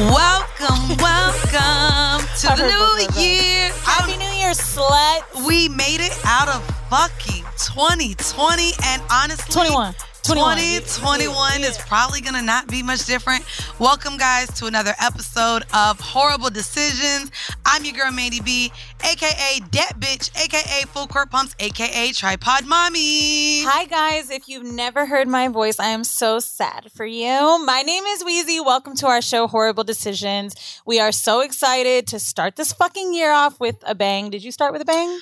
Welcome, welcome to the new year. Happy New Year, slut. We made it out of fucking 2020 and honestly 21. 21. 2021 is probably gonna not be much different. Welcome, guys, to another episode of Horrible Decisions. I'm your girl Mandy B, aka Dat Bitch, aka Full Court Pumps, aka Tripod Mommy. Hi, guys. If you've never heard my voice, I am so sad for you. My name is Weezy. Welcome to our show, Horrible Decisions. We are so excited to start this fucking year off with a bang. Did you start with a bang?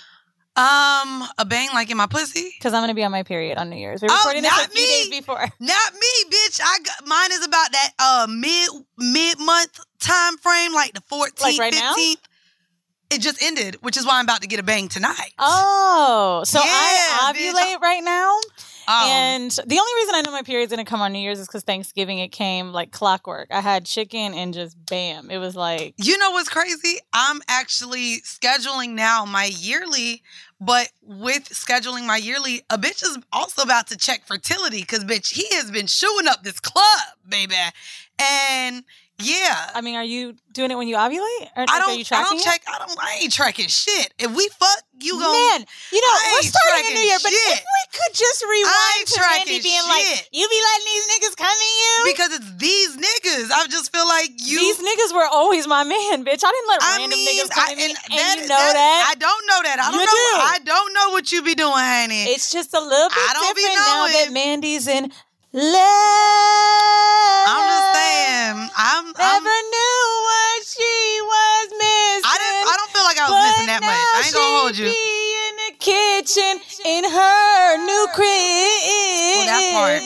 Um, a bang like in my pussy? Because I'm gonna be on my period on New Year's. We're Oh, recording this not a few me. days before. Not me, bitch. I got mine is about that uh mid mid month time frame, like the 14th, Like right now? 15th. It just ended, which is why I'm about to get a bang tonight. Oh, so Yeah, I bitch. ovulate right now. Um, and the only reason I know my period's gonna come on New Year's is because Thanksgiving it came like clockwork. I had chicken and just bam, it was like You know what's crazy? I'm actually scheduling now my yearly, but with scheduling my yearly, a bitch is also about to check fertility because bitch, he has been shooing up this club, baby. And yeah. I mean, are you doing it when you ovulate? Or, I like, are don't. you I don't check. I don't. I ain't tracking shit. If we fuck, you go. Man, you know, I we're starting a new year, but if we could just rewind to Mandy being like, you be letting these niggas come in you? because it's these niggas. I just feel like you. these niggas were always my man, bitch. I didn't let I random mean, niggas come I- to me, and, that- you know that. I don't know that. I don't You know. do. I don't know what you be doing, honey. It's just a little bit I don't be different now that Mandy's in love. I'm just saying. I'm. Never I'm knew what she was missing. I didn't. I don't feel like I was missing that much. I ain't gonna hold you. in the kitchen in her new crib. Well, that part.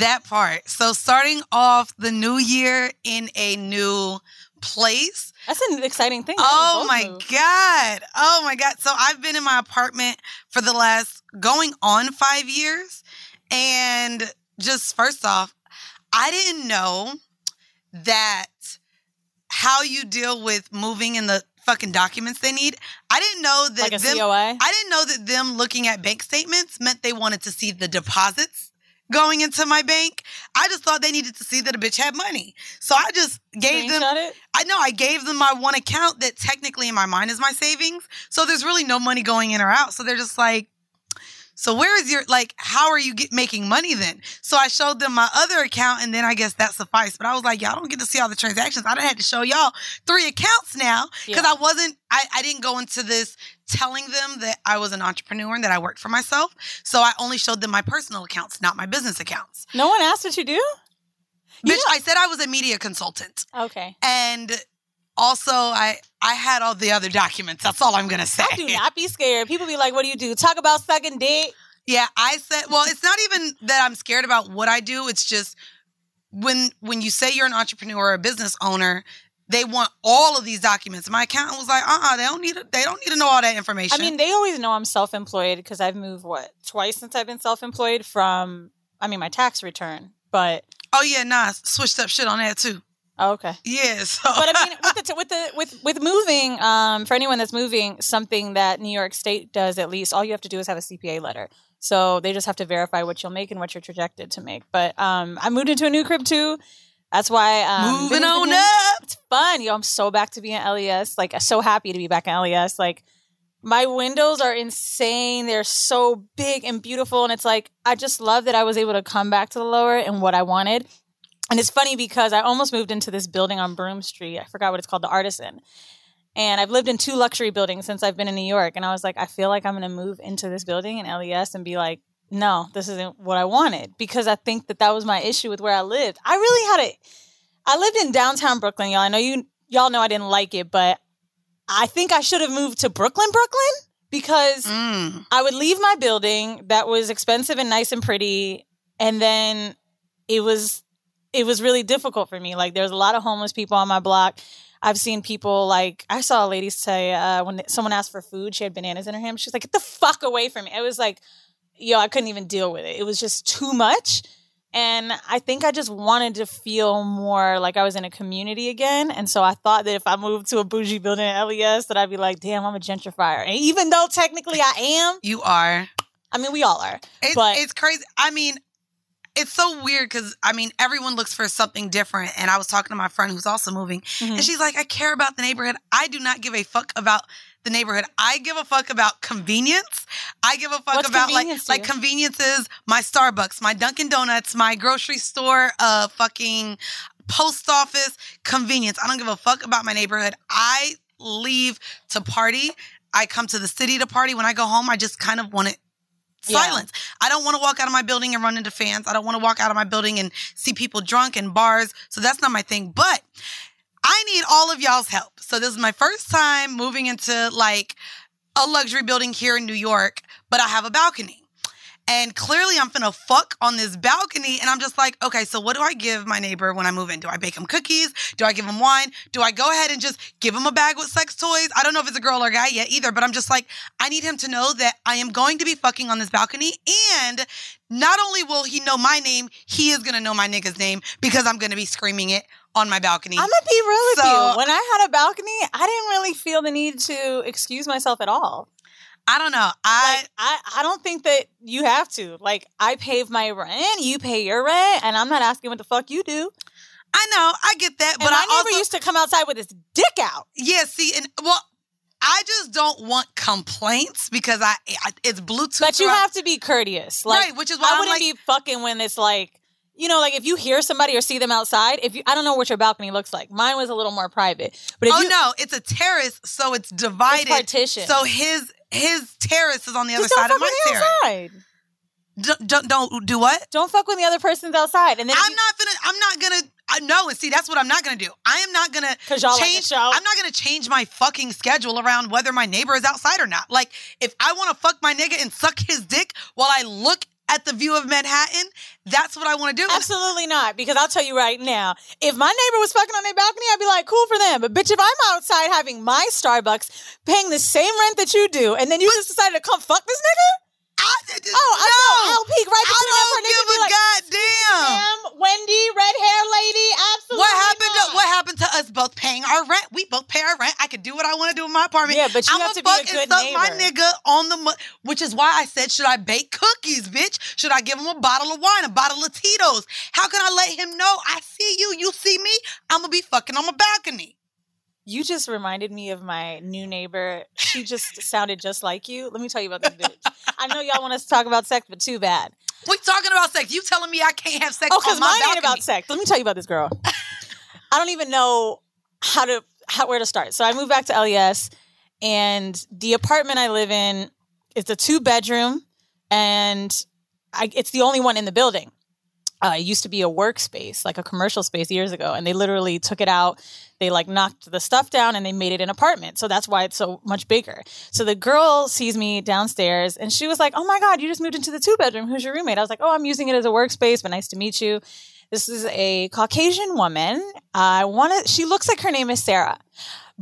That part. So starting off the new year in a new place. That's an exciting thing. Oh my moved. god. Oh my god. So I've been in my apartment for the last going on 5 years and just first off, I didn't know that how you deal with moving in the fucking documents they need. I didn't know that Like them, COA? I didn't know that them looking at bank statements meant they wanted to see the deposits going into my bank. I just thought they needed to see that a bitch had money. So I just gave them it? I know I gave them my one account that technically in my mind is my savings. So there's really no money going in or out. So they're just like, so where is your like? How are you get, making money then? So I showed them my other account, and then I guess that sufficed. But I was like, y'all don't get to see all the transactions. I done had to show y'all three accounts now because Yeah. I wasn't. I, I didn't go into this telling them that I was an entrepreneur and that I worked for myself. So I only showed them my personal accounts, not my business accounts. No one asked what you do? Bitch, I said I was a media consultant. Okay. And also I I had all the other documents. That's all I'm gonna say. I do not be scared. People be like, what do you do? Talk about sucking dick. Yeah, I said well, it's not even that I'm scared about what I do. It's just when when you say you're an entrepreneur or a business owner, they want all of these documents. My accountant was like, uh-uh, they don't need it. They don't need to know all that information. I mean, they always know I'm self employed because I've moved, what, twice since I've been self employed from I mean, my tax return. But Oh yeah, nah, switched up shit on that too. Oh, okay. Yeah, so But I mean, with the with the with with moving, um, for anyone that's moving, something that New York State does at least, all you have to do is have a CPA letter. So they just have to verify what you'll make and what you're projected to make. But um, I moved into a new crib too. That's why um, moving on been- up. It's fun. Yo, I'm so back to being at LES. Like, so happy to be back in LES. Like, my windows are insane. They're so big and beautiful. And it's like, I just love that I was able to come back to the lower and what I wanted. And it's funny because I almost moved into this building on Broome Street. I forgot what it's called, the Artisan. And I've lived in two luxury buildings since I've been in New York. And I was like, I feel like I'm going to move into this building in LES and be like, no, this isn't what I wanted. Because I think that that was my issue with where I lived. I really had a, I lived in downtown Brooklyn, y'all. I know you, y'all know I didn't like it, but I think I should have moved to Brooklyn, Brooklyn, because Mm. I would leave my building that was expensive and nice and pretty, and then it was it was really difficult for me. Like there's a lot of homeless people on my block. I've seen people like I saw a lady say uh, when someone asked for food, she had bananas in her hand. She's like, "Get the fuck away from me!" It was like, yo, I couldn't even deal with it. It was just too much. And I think I just wanted to feel more like I was in a community again. And so I thought that if I moved to a bougie building at LES, that I'd be like, damn, I'm a gentrifier. And even though technically I am, You are. I mean, we all are. It's, But- it's crazy. I mean, it's so weird because I mean, everyone looks for something different. And I was talking to my friend who's also moving, Mhm. and she's like, "I care about the neighborhood. I do not give a fuck about." The neighborhood. I give a fuck about convenience. I give a fuck What's about like like conveniences, my Starbucks, my Dunkin' Donuts, my grocery store, uh fucking post office, convenience. I don't give a fuck about my neighborhood. I leave to party. I come to the city to party. When I go home, I just kind of want it Yeah. silence. I don't want to walk out of my building and run into fans. I don't want to walk out of my building and see people drunk in bars. So that's not my thing. But I need all of y'all's help. So this is my first time moving into like a luxury building here in New York, but I have a balcony. And clearly I'm finna fuck on this balcony. And I'm just like, okay, so what do I give my neighbor when I move in? Do I bake him cookies? Do I give him wine? Do I go ahead and just give him a bag with sex toys? I don't know if it's a girl or a guy yet either, but I'm just like, I need him to know that I am going to be fucking on this balcony. And not only will he know my name, he is gonna know my nigga's name because I'm gonna be screaming it on my balcony. I'm gonna be real with So- you. When I had a balcony, I didn't really feel the need to excuse myself at all. I don't know. I Like, I, I don't think that you have to. Like, I pay my rent, you pay your rent, and I'm not asking what the fuck you do. I know, I get that, But but my I also used to come outside with his dick out. Yeah, see, and well, I just don't want complaints because I, I it's Bluetooth. But you throughout- have to be courteous. Like, right, which is why I I'm wouldn't like, be fucking when it's like, you know, like if you hear somebody or see them outside, if you, I don't know what your balcony looks like. Mine was a little more private. But if oh you, no, it's a terrace, so it's divided. partition. So his his terrace is on the other side of my terrace. outside. Don't, don't don't do what? Don't fuck when the other person's outside. And then I'm you- not gonna. I'm not gonna. I know, and see, that's what I'm not gonna do. I am not gonna y'all like change. show. I'm not gonna change my fucking schedule around whether my neighbor is outside or not. Like, if I want to fuck my nigga and suck his dick while I look at the view of Manhattan, that's what I want to do. Absolutely not. Because I'll tell you right now, if my neighbor was fucking on their balcony, I'd be like, cool for them. But bitch, if I'm outside having my Starbucks, paying the same rent that you do, and then you just decided to come fuck this nigga? I, Oh, I know. I'll peek right I don't give a like, goddamn. Wendy, red hair lady, absolutely. What happened? To, what happened to us both paying our rent? We both pay our rent. I could do what I want to do in my apartment. Yeah, but you I'ma have to be a fuck good suck my neighbor. nigga on the, which is why I said, should I bake cookies, bitch? Should I give him a bottle of wine, a bottle of Tito's? How can I let him know I see you, you see me? I'm gonna be fucking on my balcony. You just reminded me of my new neighbor. She just sounded just like you. Let me tell you about this bitch. I know y'all want us to talk about sex, but too bad. We talking about sex? You telling me I can't have sex Oh, because my mine balcony? ain't about sex. Let me tell you about this girl. I don't even know how to how where to start. So I moved back to LES, and the apartment I live in is a two bedroom, and I, it's the only one in the building. Uh, it used to be a workspace, like a commercial space years ago, and they literally took it out. They like knocked the stuff down and they made it an apartment. So that's why it's so much bigger. So the girl sees me downstairs and she was like, "Oh my god, you just moved into the two bedroom. Who's your roommate?" I was like, "Oh, I'm using it as a workspace, but nice to meet you." This is a Caucasian woman. I want to. She looks like her name is Sarah,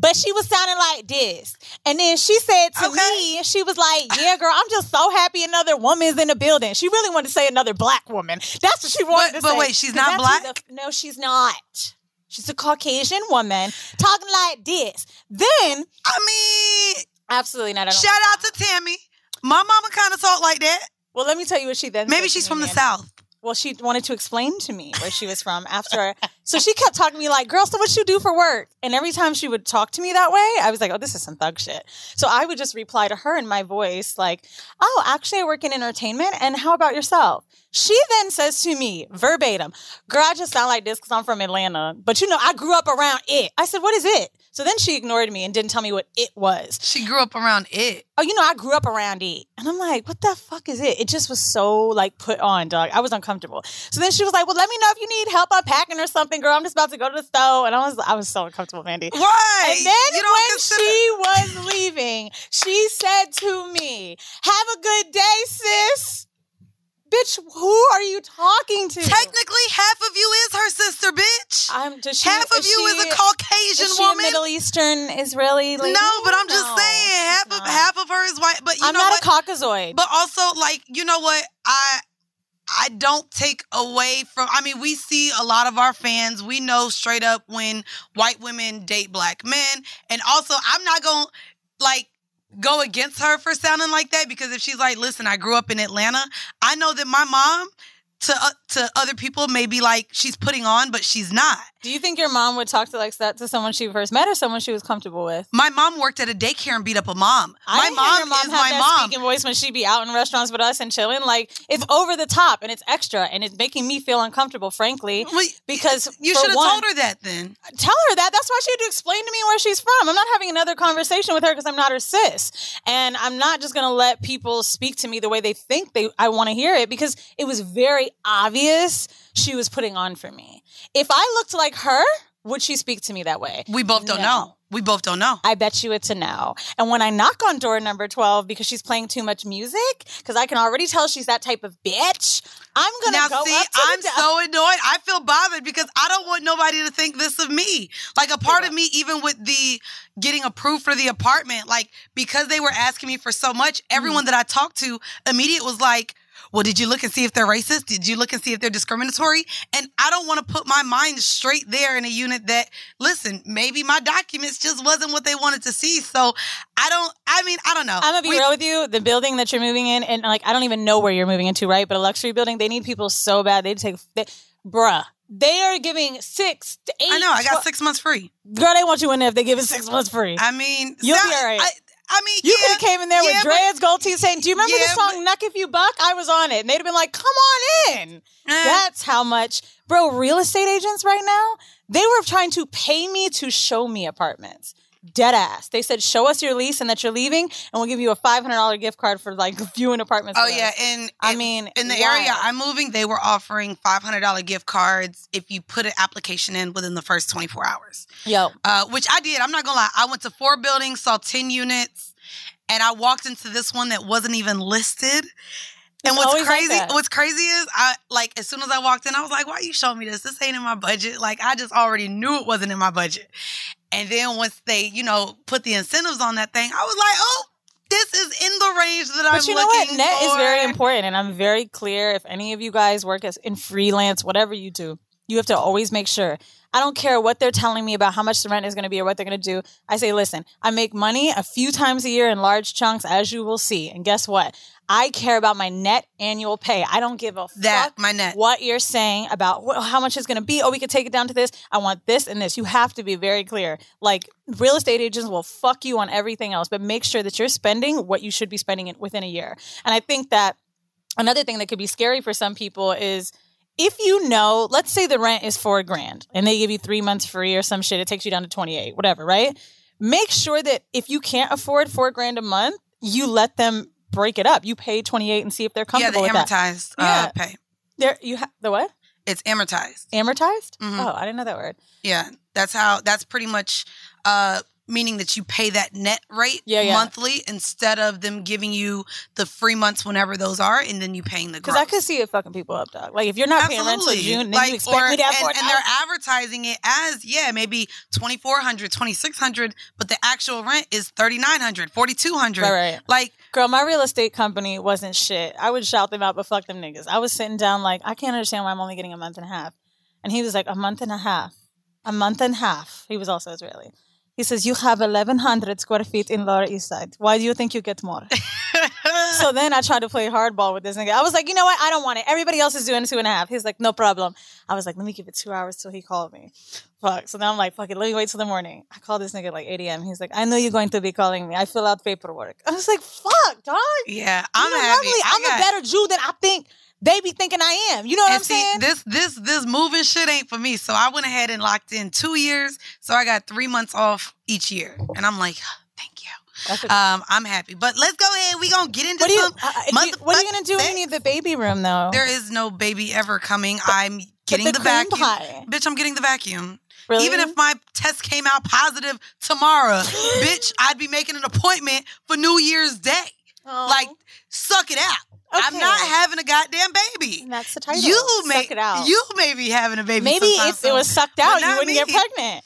but she was sounding like this. And then she said to me, she was like, Yeah, girl, I'm just so happy another woman's in the building. She really wanted to say another black woman. That's what she wanted to but say. But wait, she's not black? the- no, she's not. She's a Caucasian woman talking like this. Then I mean, absolutely not. Shout out to Tammy. My mama kind of talk like that. Well, let me tell you what she then. Maybe she's from the. South. Well, she wanted to explain to me where she was from after. so she kept talking to me like, "Girl, so what you do for work?" And every time she would talk to me that way, I was like, "Oh, this is some thug shit." So I would just reply to her in my voice like, "Oh, actually, I work in entertainment. And how about yourself?" She then says to me verbatim, "Girl, I just sound like this because I'm from Atlanta, but you know, I grew up around it." I said, "What is it?" So then she ignored me and didn't tell me what it was. She grew up around it. Oh, you know, I grew up around it. And I'm like, what the fuck is it? It just was so like put on, dog. I was uncomfortable. So then she was like, well, let me know if you need help unpacking or something, girl. I'm just about to go to the stove. And I was I was so uncomfortable, Mandy. Why? And then You when consider- she was leaving, she said to me, have a good day, sis. Bitch, who are you talking to? Technically, half of you is her sister, bitch. I'm she, half of is you she- is a Caucasian is she woman. a Middle Eastern Israeli lady? no, but I'm just No, saying half of not. half of her is white. But you I'm know not what? a Caucasoid. But also, like, you know what? I I don't take away from I mean, we see a lot of our fans. We know straight up when white women date black men. And also, I'm not gonna like go against her for sounding like that? Because if she's like, listen, I grew up in Atlanta, I know that my mom to uh, to other people may be like she's putting on, but she's not. Do you think your mom would talk to like that to someone she first met or someone she was comfortable with? My mom worked at a daycare and beat up a mom. I my mom, mom is have my mom. speaking voice when she be out in restaurants with us and chilling. Like it's over the top and it's extra and it's making me feel uncomfortable, frankly. because You should have told her that then. Tell her that. That's why she had to explain to me where she's from. I'm not having another conversation with her because I'm not her sis, and I'm not just gonna let people speak to me the way they think they I want to hear it because it was very obvious she was putting on for me. If I looked like her, would she speak to me that way? We both don't No. know. We both don't know. I bet you it's a no. And when I knock on door number 12 because she's playing too much music, because I can already tell she's that type of bitch, I'm going to go see, up to I'm so annoyed. I feel bothered because I don't want nobody to think this of me. Like a part of me, even with the getting approved for the apartment, like because they were asking me for so much, Mm-hmm. everyone that I talked to immediate was like, well, did you look and see if they're racist? Did you look and see if they're discriminatory? And I don't want to put my mind straight there in a unit that, listen, maybe my documents just wasn't what they wanted to see. So I don't, I mean, I don't know. I'm gonna be We- real with you. The building that you're moving in, and like I don't even know where you're moving into, right? But a luxury building, they need people so bad. They take, they, bruh. They are giving six to eight. I know, I got six months free. Girl, they want you in there if they give it six months free. I mean, You'll be all right. I, I mean, you yeah, could have came in there yeah, with but- dreads, gold teeth, saying, "Do you remember Yeah, the song "Knuck If You Buck"? I was on it, and they'd have been like, "Come on in." Eh. That's how much, bro. Real estate agents right now, they were trying to pay me to show me apartments. Dead ass. They said, "Show us your lease and that you're leaving, and we'll give you a five hundred dollar gift card for like viewing apartments." Oh yeah, and I in- mean, in the wild. area I'm moving, they were offering five hundred dollar gift cards if you put an application in within the first twenty four hours. yo, Uh, which I did. I'm not gonna lie. I went to four buildings, saw ten units, and I walked into this one that wasn't even listed. And It's what's always like crazy? what's crazy is I like as soon as I walked in, I was like, "Why are you showing me this? This ain't in my budget." Like I just already knew it wasn't in my budget. And then once they, you know, put the incentives on that thing, I was like, "Oh, this is in the range that I'm But you know what? looking Net is very important, and I'm very clear. If any of you guys work as in freelance, whatever you do, you have to always make sure. I don't care what they're telling me about how much the rent is going to be or what they're going to do. I say, listen, I make money a few times a year in large chunks, as you will see. And guess what? I care about my net annual pay. I don't give a That fuck my net. what you're saying about wh- how much it's going to be. Oh, we could take it down to this. I want this and this. You have to be very clear. Like real estate agents will fuck you on everything else, but make sure that you're spending what you should be spending in, within a year. And I think that another thing that could be scary for some people is if you know, let's say the rent is four grand and they give you three months free or some shit, it takes you down to 28, whatever, right? Make sure that if you can't afford four grand a month, you let them break it up. You pay 28 and see if they're Yeah, the comfortable with that. amortized uh, Yeah. pay. There, you have the what? It's amortized. Amortized? Mhm. Oh, I didn't know that word. Yeah, that's how. That's pretty much uh, meaning that you pay that net rate Yeah, yeah. monthly instead of them giving you the free months whenever those are, and then you paying the Because. I could see it fucking people up, dog. Like if you're not paying rent till June, then Like, you expect or- me to have and, and they're advertising it as, yeah, maybe 2400 2600 but the actual rent is 3900 4200 Right, right. Like, Girl, my real estate company wasn't shit. I would shout them out, but fuck them niggas. I was sitting down like, I can't understand why I'm only getting a month and a half. And he was like, a month and a half. A month and a half. He was also Israeli. He says, You have 1,100 square feet in Lower East Side. Why do you think you get more? so then I tried to play hardball with this nigga. I was like, You know what? I don't want it. Everybody else is doing two and a half. He's like, No problem. I was like, Let me give it two hours till he called me. Fuck. So now I'm like, Fuck it. Let me wait till the morning. I called this nigga at like 8 a.m. He's like, I know you're going to be calling me. I fill out paperwork. I was like, Fuck, dog. yeah, I'm happy. normally I I'm got- a better Jew than I think they be thinking I am. You know what and I'm see, saying? this this this moving shit ain't for me. So I went ahead and locked in two years. So I got three months off each year, and I'm like, thank you. Um, I'm happy. But let's go ahead. We gonna get into what, are you, some. uh, uh, you- what are you gonna do you motherfucking need the baby room though? There is no baby ever coming. I'm getting the the, vacuum. pie. Bitch, I'm getting the vacuum. Really? Even if my test came out positive tomorrow, bitch, I'd be making an appointment for New Year's Day. Oh. Like, suck it out. I'm not having a goddamn baby. And that's the title. You Suck may it out. you may be having a baby. Maybe if it was sucked out, you wouldn't get pregnant.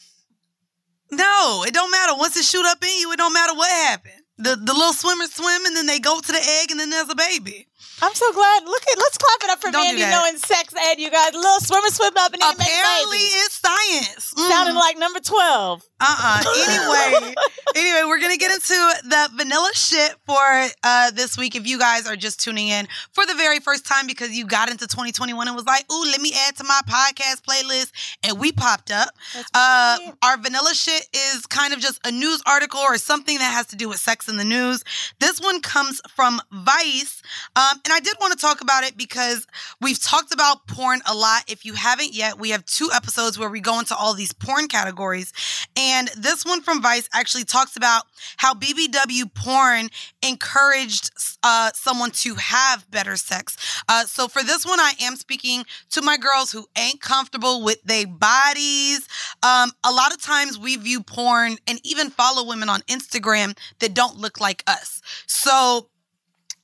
No, it don't matter. Once it shoot up in you, it don't matter what happened. The the little swimmers swim and then they go to the egg and then there's a baby. I'm so glad. Look at let's clap it up for Don't do Mandy knowing sex ed. You guys, little swimmer swim up and Apparently, it's science. Mm. Sounding like number twelve. Uh-uh. Anyway, anyway, we're gonna get into the vanilla shit for uh this week. If you guys are just tuning in for the very first time because you got into 2021 and was like, "Ooh, let me add to my podcast playlist," and we popped up. Uh, our vanilla shit is kind of just a news article or something that has to do with sex in the news. This one comes from Vice, um, and I did want to talk about it because we've talked about porn a lot. If you haven't yet, we have two episodes where we go into all these porn categories, and this one from Vice actually talks about how BBW porn encouraged uh, someone to have better sex. Uh, so for this one, I am speaking to my girls who ain't comfortable with their bodies. Um, a lot of times we view porn and even follow women on Instagram that don't look like us. So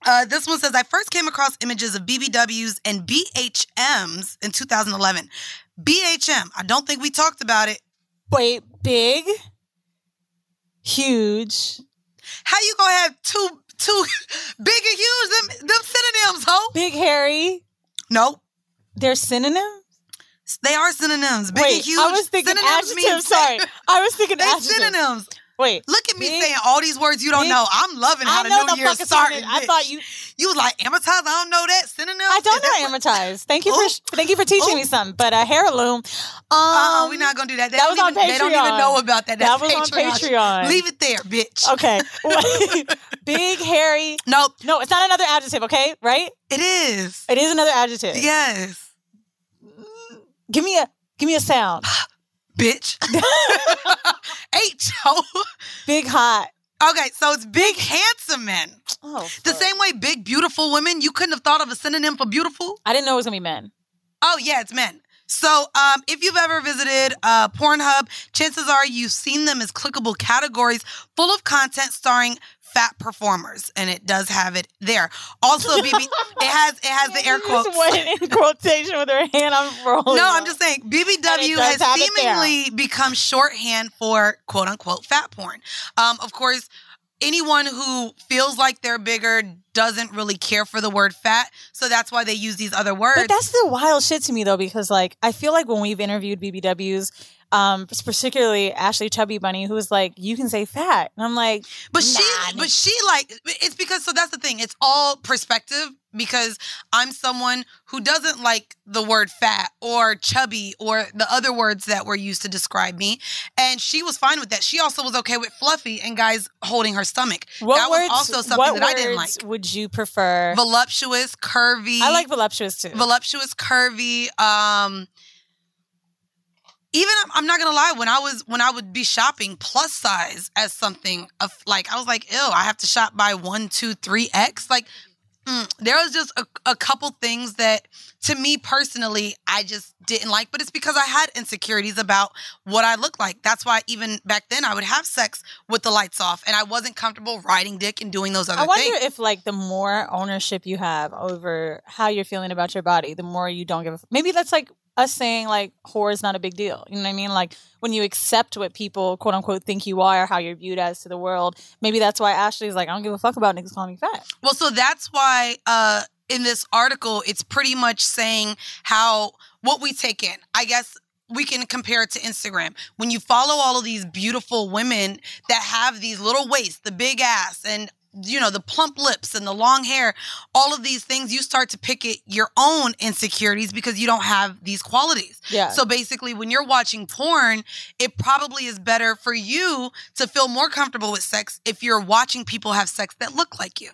uh, this one says I first came across images of BBWs and BHMs in 2011. BHM, I don't think we talked about it. Wait, big, huge, How you gonna have two two big and huge them them synonyms, ho? big, hairy. Nope. They're synonyms. They are synonyms. Big Wait, and huge. I was thinking synonyms adjectives. Sorry, I was thinking adjectives. synonyms. Wait, Look at me Big- saying all these words you don't big- know. I'm loving how I the know new the year's fucking starting. synonym. I thought you. You was like amortize. I don't know that synonym. I don't Is that know amortize. Thank you for thank you for teaching Ooh. me something. But a heirloom. Um, Uh-uh, we're not gonna do that. They that don't was on even, They don't even know about that. That That's was on Patreon. Leave it there, bitch. Okay. Big, hairy. Nope. No, it's not another adjective. Okay, right? It is. It is another adjective. Yes, Give me a give me a sound. bitch. H. O. Big, hot. Okay, so it's big, handsome men. Oh, The same way big, beautiful women. You couldn't have thought of a synonym for beautiful. I didn't know it was gonna be men. Oh yeah, it's men. So, um, if you've ever visited uh, Pornhub, chances are you've seen them as clickable categories full of content starring fat performers, and it does have it there. Also, BB, it has it has the air quotes. Just went in quotation with her hand on rolling. No, I'm just saying BBW has have it there. seemingly become shorthand for quote unquote fat porn. Um, of course, anyone who feels like they're bigger doesn't really care for the word fat, so that's why they use these other words. But that's the wild shit to me though, because like I feel like when we've interviewed BBWs, um, particularly Ashley Chubby Bunny, who was like, you can say fat, and I'm like, But she, Nah, but she like it's because so that's the thing. It's all perspective because I'm someone who doesn't like the word fat or chubby or the other words that were used to describe me, and she was fine with that. She also was okay with fluffy and guys holding her stomach. what that words? was also something that I didn't like. words Would you prefer? Voluptuous, curvy. I like voluptuous too. voluptuous, curvy. Um, even I'm not gonna lie, when I was when I would be shopping plus size as something of like I was like, ew, I have to shop by one, two, three X. Like mm, there was just a, a couple things that to me personally I just didn't like, but it's because I had insecurities about what I look like. That's why even back then I would have sex with the lights off and I wasn't comfortable riding dick and doing those other things. I wonder things. if like the more ownership you have over how you're feeling about your body, the more you don't give a maybe that's like us saying like horror is not a big deal. You know what I mean? Like when you accept what people quote unquote think you are, how you're viewed as to the world. Maybe that's why Ashley's like, I don't give a fuck about niggas calling me fat. Well, so that's why uh, in this article, it's pretty much saying how what we take in. I guess we can compare it to Instagram. When you follow all of these beautiful women that have these little waists, the big ass, and you know the plump lips and the long hair all of these things you start to pick at your own insecurities because you don't have these qualities Yeah. so basically when you're watching porn it probably is better for you to feel more comfortable with sex if you're watching people have sex that look like you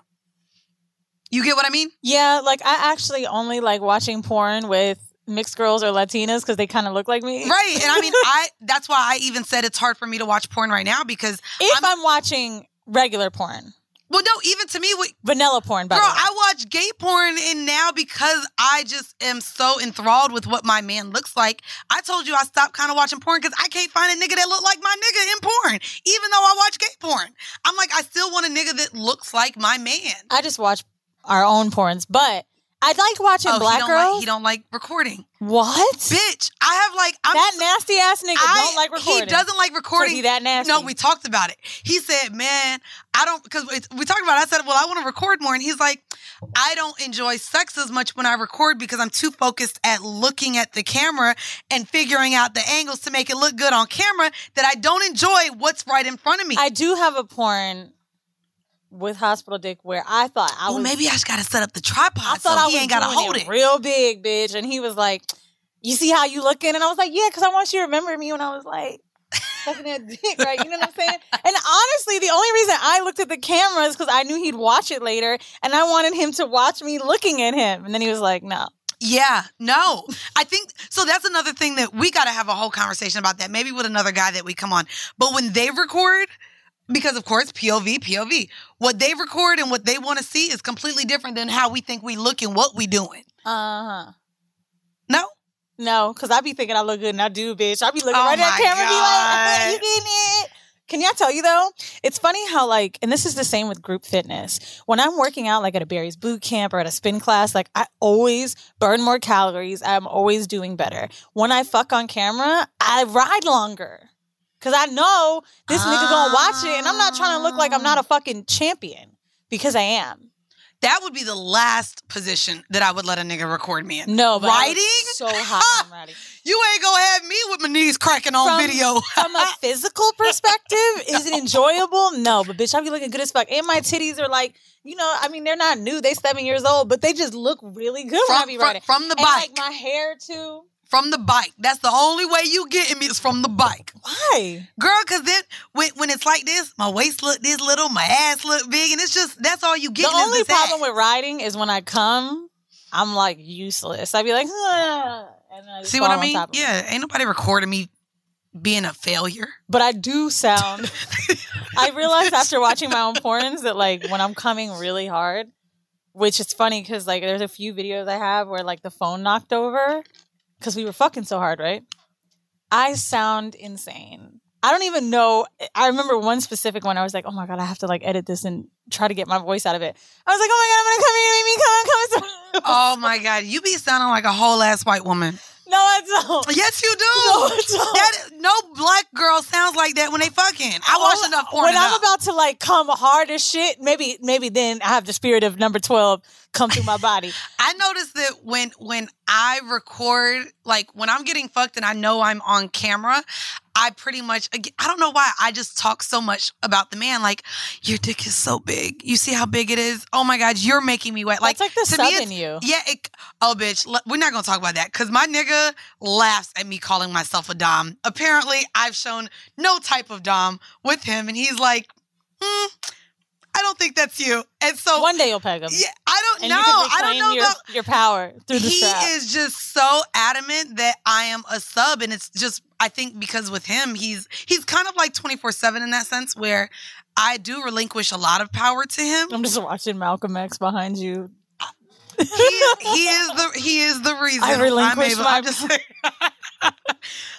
you get what i mean Yeah, like I actually only like watching porn with mixed girls or Latinas because they kind of look like me. right and i mean i that's why i even said it's hard for me to watch porn right now because If I'm, watching regular porn, well no even to me what vanilla porn, by Girl, the way. I watch gay porn and now because I just am so enthralled with what my man looks like. I told you I stopped kind of watching porn because I can't find a nigga that look like my nigga in porn, even though I watch gay porn. I'm like, I still want a nigga that looks like my man. I just watch our own porns, but I like watching Oh, black he girls. Like, he don't like recording. what? Bitch, I have like I'm that nasty ass nigga I- don't like recording. He doesn't like recording. he that nasty. No, we talked about it. He said, "Man, I don't." Because we talked about. it. I said, "Well, I want to record more," and he's like, "I don't enjoy sex as much when I record because I'm too focused at looking at the camera and figuring out the angles to make it look good on camera that I don't enjoy what's right in front of me." I do have a porn with hospital dick where I thought I well, was maybe I just gotta set up the tripod I thought so I he was ain't gotta hold it, it. real big, bitch. And he was like, "You see how you looking?" And I was like, "Yeah, because I want you to remember me when I was like." Sucking that dick, right? You know what I'm saying? And honestly, the only reason I looked at the camera is because I knew he'd watch it later, and I wanted him to watch me looking at him. And then he was like, "No, Yeah, no. I think so. That's another thing that we got to have a whole conversation about that, maybe with another guy that we come on. But when they record, because of course, POV, POV, what they record and what they want to see is completely different than how we think we look and what we doing. uh huh, No? no," because I be thinking I look good, and I do, bitch. I be looking Oh right at camera, and be like, God. "You getting it?" Can y'all tell you though? It's funny how like, and this is the same with group fitness. When I'm working out like at a Barry's boot camp or at a spin class, like I always burn more calories. I'm always doing better. When I fuck on camera, I ride longer. Cause I know this nigga gonna watch it and I'm not trying to look like I'm not a ah. fucking champion. Because I am. That would be the last position that I would let a nigga record me in. No, Riding? so hot when I'm riding. You ain't gonna have me with my knees cracking on From- video. From a physical perspective, is it enjoyable? No, but bitch, I be looking good as fuck. And my titties are like, you know, I mean, they're not new. They seven years old, but they just look really good when I From, be from, riding. from the And bike. like my hair too. From the bike. That's the only way you getting me is from the bike. Why? Girl, cause then when, when it's like this, my waist look this little, my ass look big, and it's just that's all you get. The only problem with riding is when I come, I'm like useless. I'd be like, "Ah," and I See what I mean? top of it. Yeah, ain't nobody recording me being a failure. But I do sound. I realized after watching my own porns that like when I'm coming really hard, which is funny because like there's a few videos I have where like the phone knocked over because we were fucking so hard, right? I sound insane. I don't even know. I remember one specific one. I was like, "Oh my god, I have to like edit this and try to get my voice out of it." I was like, "Oh my god, I'm gonna come here, make me come, come." oh my god, you be sounding like a whole ass white woman. No, I don't. Yes, you do. No, I don't. That, no black girl sounds like that when they fucking. I watch enough porn. When to I'm about to like come hard as shit, maybe maybe then I have the spirit of number twelve come through my body. I notice that when when I record, like when I'm getting fucked and I know I'm on camera, I pretty much I don't know why I just talk so much about the man. Like your dick is so big. You see how big it is? Oh my god, you're making me wet. Like That's like the to me, sub it's- in you. Yeah. It, oh bitch, l- we're not gonna talk about that because my nigga laughs at me calling myself a dom. Apparently, I've shown no type of dom with him, and he's like, hmm, I don't think that's you. And so One day you'll peg him. yeah, I don't know. I don't know your, about your power through the he strap. is just so adamant that I am a sub, and it's just I think because with him, he's he's kind of like twenty four seven in that sense, where I do relinquish a lot of power to him. I'm just watching Malcolm X behind you. He, he is the he is the reason I relinquish I'm able. my- I'm just saying.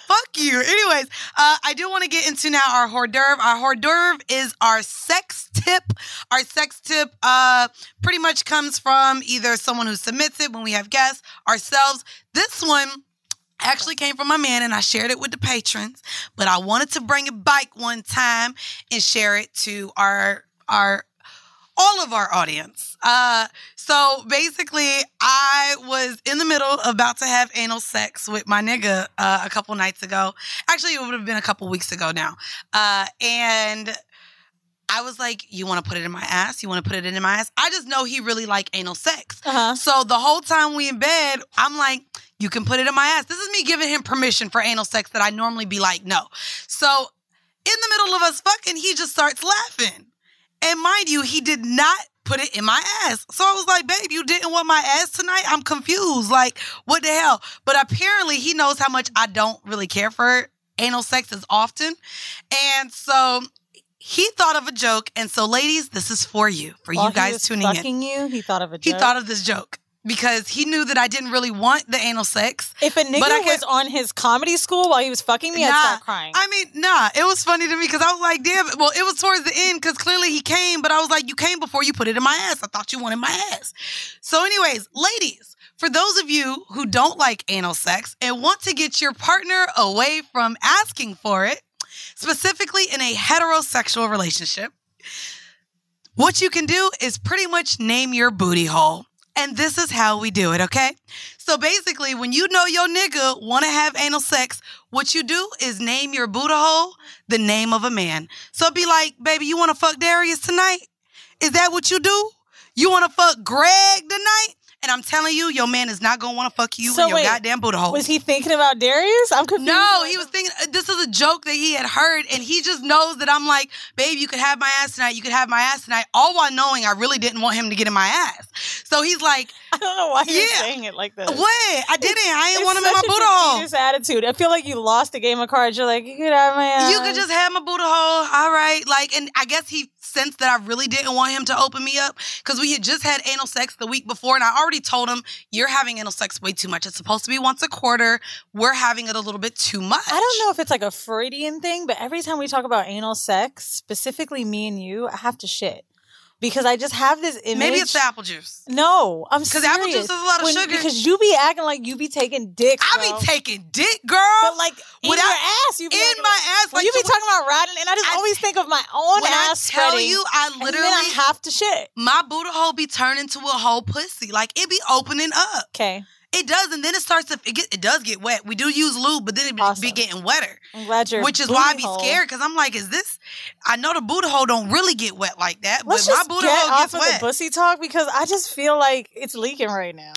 Fuck you. Anyways, uh, I do want to get into now our hors d'oeuvre. Our hors d'oeuvre is our sex tip. Our sex tip uh, pretty much comes from either someone who submits it when we have guests, ourselves. This one actually came from my man and I shared it with the patrons, but I wanted to bring it back one time and share it to our our all of our audience. Uh, so basically, I was in the middle about to have anal sex with my nigga uh, a couple nights ago. Actually, it would have been a couple weeks ago now. Uh, and I was like, "You want to put it in my ass? You want to put it in my ass?" I just know he really like anal sex. Uh-huh. So the whole time we in bed, I'm like, "You can put it in my ass." This is me giving him permission for anal sex that I normally be like, "No." So in the middle of us fucking, he just starts laughing. And mind you, he did not put it in my ass. So I was like, babe, you didn't want my ass tonight? I'm confused. Like, what the hell? But apparently he knows how much I don't really care for anal sex as often. And so he thought of a joke. And so, ladies, this is for you, for While you guys tuning in. you, he thought of a He thought of this joke because he knew that I didn't really want the anal sex. if a nigga but I was on his comedy school while he was fucking me, I'd start crying. I mean, nah, it was funny to me because I was like, damn. Well, it was towards the end because clearly he came, but I was like, you came before you put it in my ass. I thought you wanted my ass. So, anyways, ladies, for those of you who don't like anal sex and want to get your partner away from asking for it, specifically in a heterosexual relationship, what you can do is pretty much name your booty hole. And this is how we do it, okay? So basically, when you know your nigga want to have anal sex, what you do is name your booty hole the name of a man. So be like, baby, you want to fuck Darius tonight? Is that what you do? You want to fuck Greg tonight? And I'm telling you, your man is not gonna want to fuck you So in your wait, goddamn booty hole. was he thinking about Darius? I'm confused. No, he was thinking uh, this is a joke that he had heard, and he just knows that I'm like, babe, you could have my ass tonight. You could have my ass tonight. All while knowing I really didn't want him to get in my ass. So he's like, I don't know why you're saying it like this. what? I didn't. I didn't want him in my booty hole. defeatist attitude. I feel like you lost a game of cards. You're like, you could have my ass. You could just have my booty hole. All right. Like, and I guess he sensed that I really didn't want him to open me up because we had just had anal sex the week before. And I already told him, you're having anal sex way too much. It's supposed to be once a quarter. We're having it a little bit too much. I don't know if it's like a Freudian thing, but every time we talk about anal sex, specifically me and you, I have to shit because I just have this image. Maybe it's the apple juice. No, I'm because apple juice is a lot of When- sugar. Because you be acting like you be taking dick. I be taking dick, girl. But like in Without- your ass, you be in acting my like- ass, like you be talking about riding, and I just I- always think of my own when I ass tell spreading, you, I literally I have to shit. my booty hole be turning to a whole pussy. Like it be opening up. Okay, It does, and then it starts to it, get, it does get wet. We do use lube, but then it be, Awesome. be getting wetter, I'm glad you're. which is why I be scared because I'm like, is this? I know the booty hole don't really get wet like that, Let's but my booty get hole off gets of wet. the pussy talk because I just feel like it's leaking right now.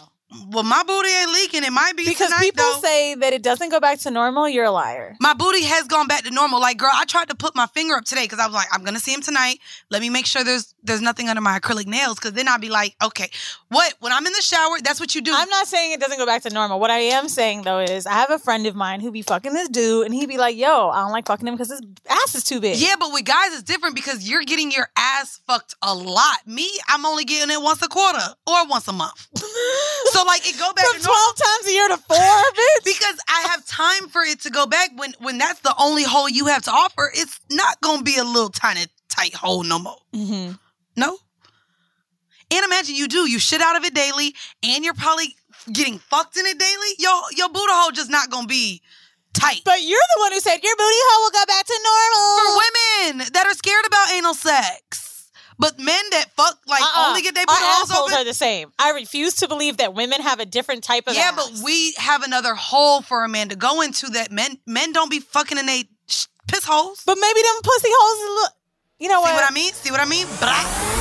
Well, my booty ain't leaking. It might be Because tonight, people though. say that it doesn't go back to normal. You're a liar. my booty has gone back to normal. Like, girl, I tried to put my finger up today because I was like, I'm gonna see him tonight. Let me make sure there's there's nothing under my acrylic nails because then I'd be like, okay, what? When I'm in the shower, that's what you do. I'm not saying it doesn't go back to normal. What I am saying though is I have a friend of mine who be fucking this dude and he be like, yo, I don't like fucking him because his ass is too big. Yeah, but with guys it's different because you're getting your ass fucked a lot. Me, I'm only getting it once a quarter or once a month. so like it go back From to 12 times a year to four, bitch. because I have time for it to go back when when that's the only hole you have to offer. It's not gonna be a little tiny tight hole no more. Mhm. No. And imagine you do you shit out of it daily, and you're probably getting fucked in it daily. Your your booty hole just not gonna be tight. But you're the one who said your booty hole will go back to normal. for women that are scared about anal sex. But men that fuck like Uh-uh. only get their Our booty holes assholes open. are the same. I refuse to believe that women have a different type of yeah, ass. but we have another hole for a man to go into that men men don't be fucking in they sh- piss holes. But maybe them pussy holes look. You know See what? what I mean? See what I mean? Blah.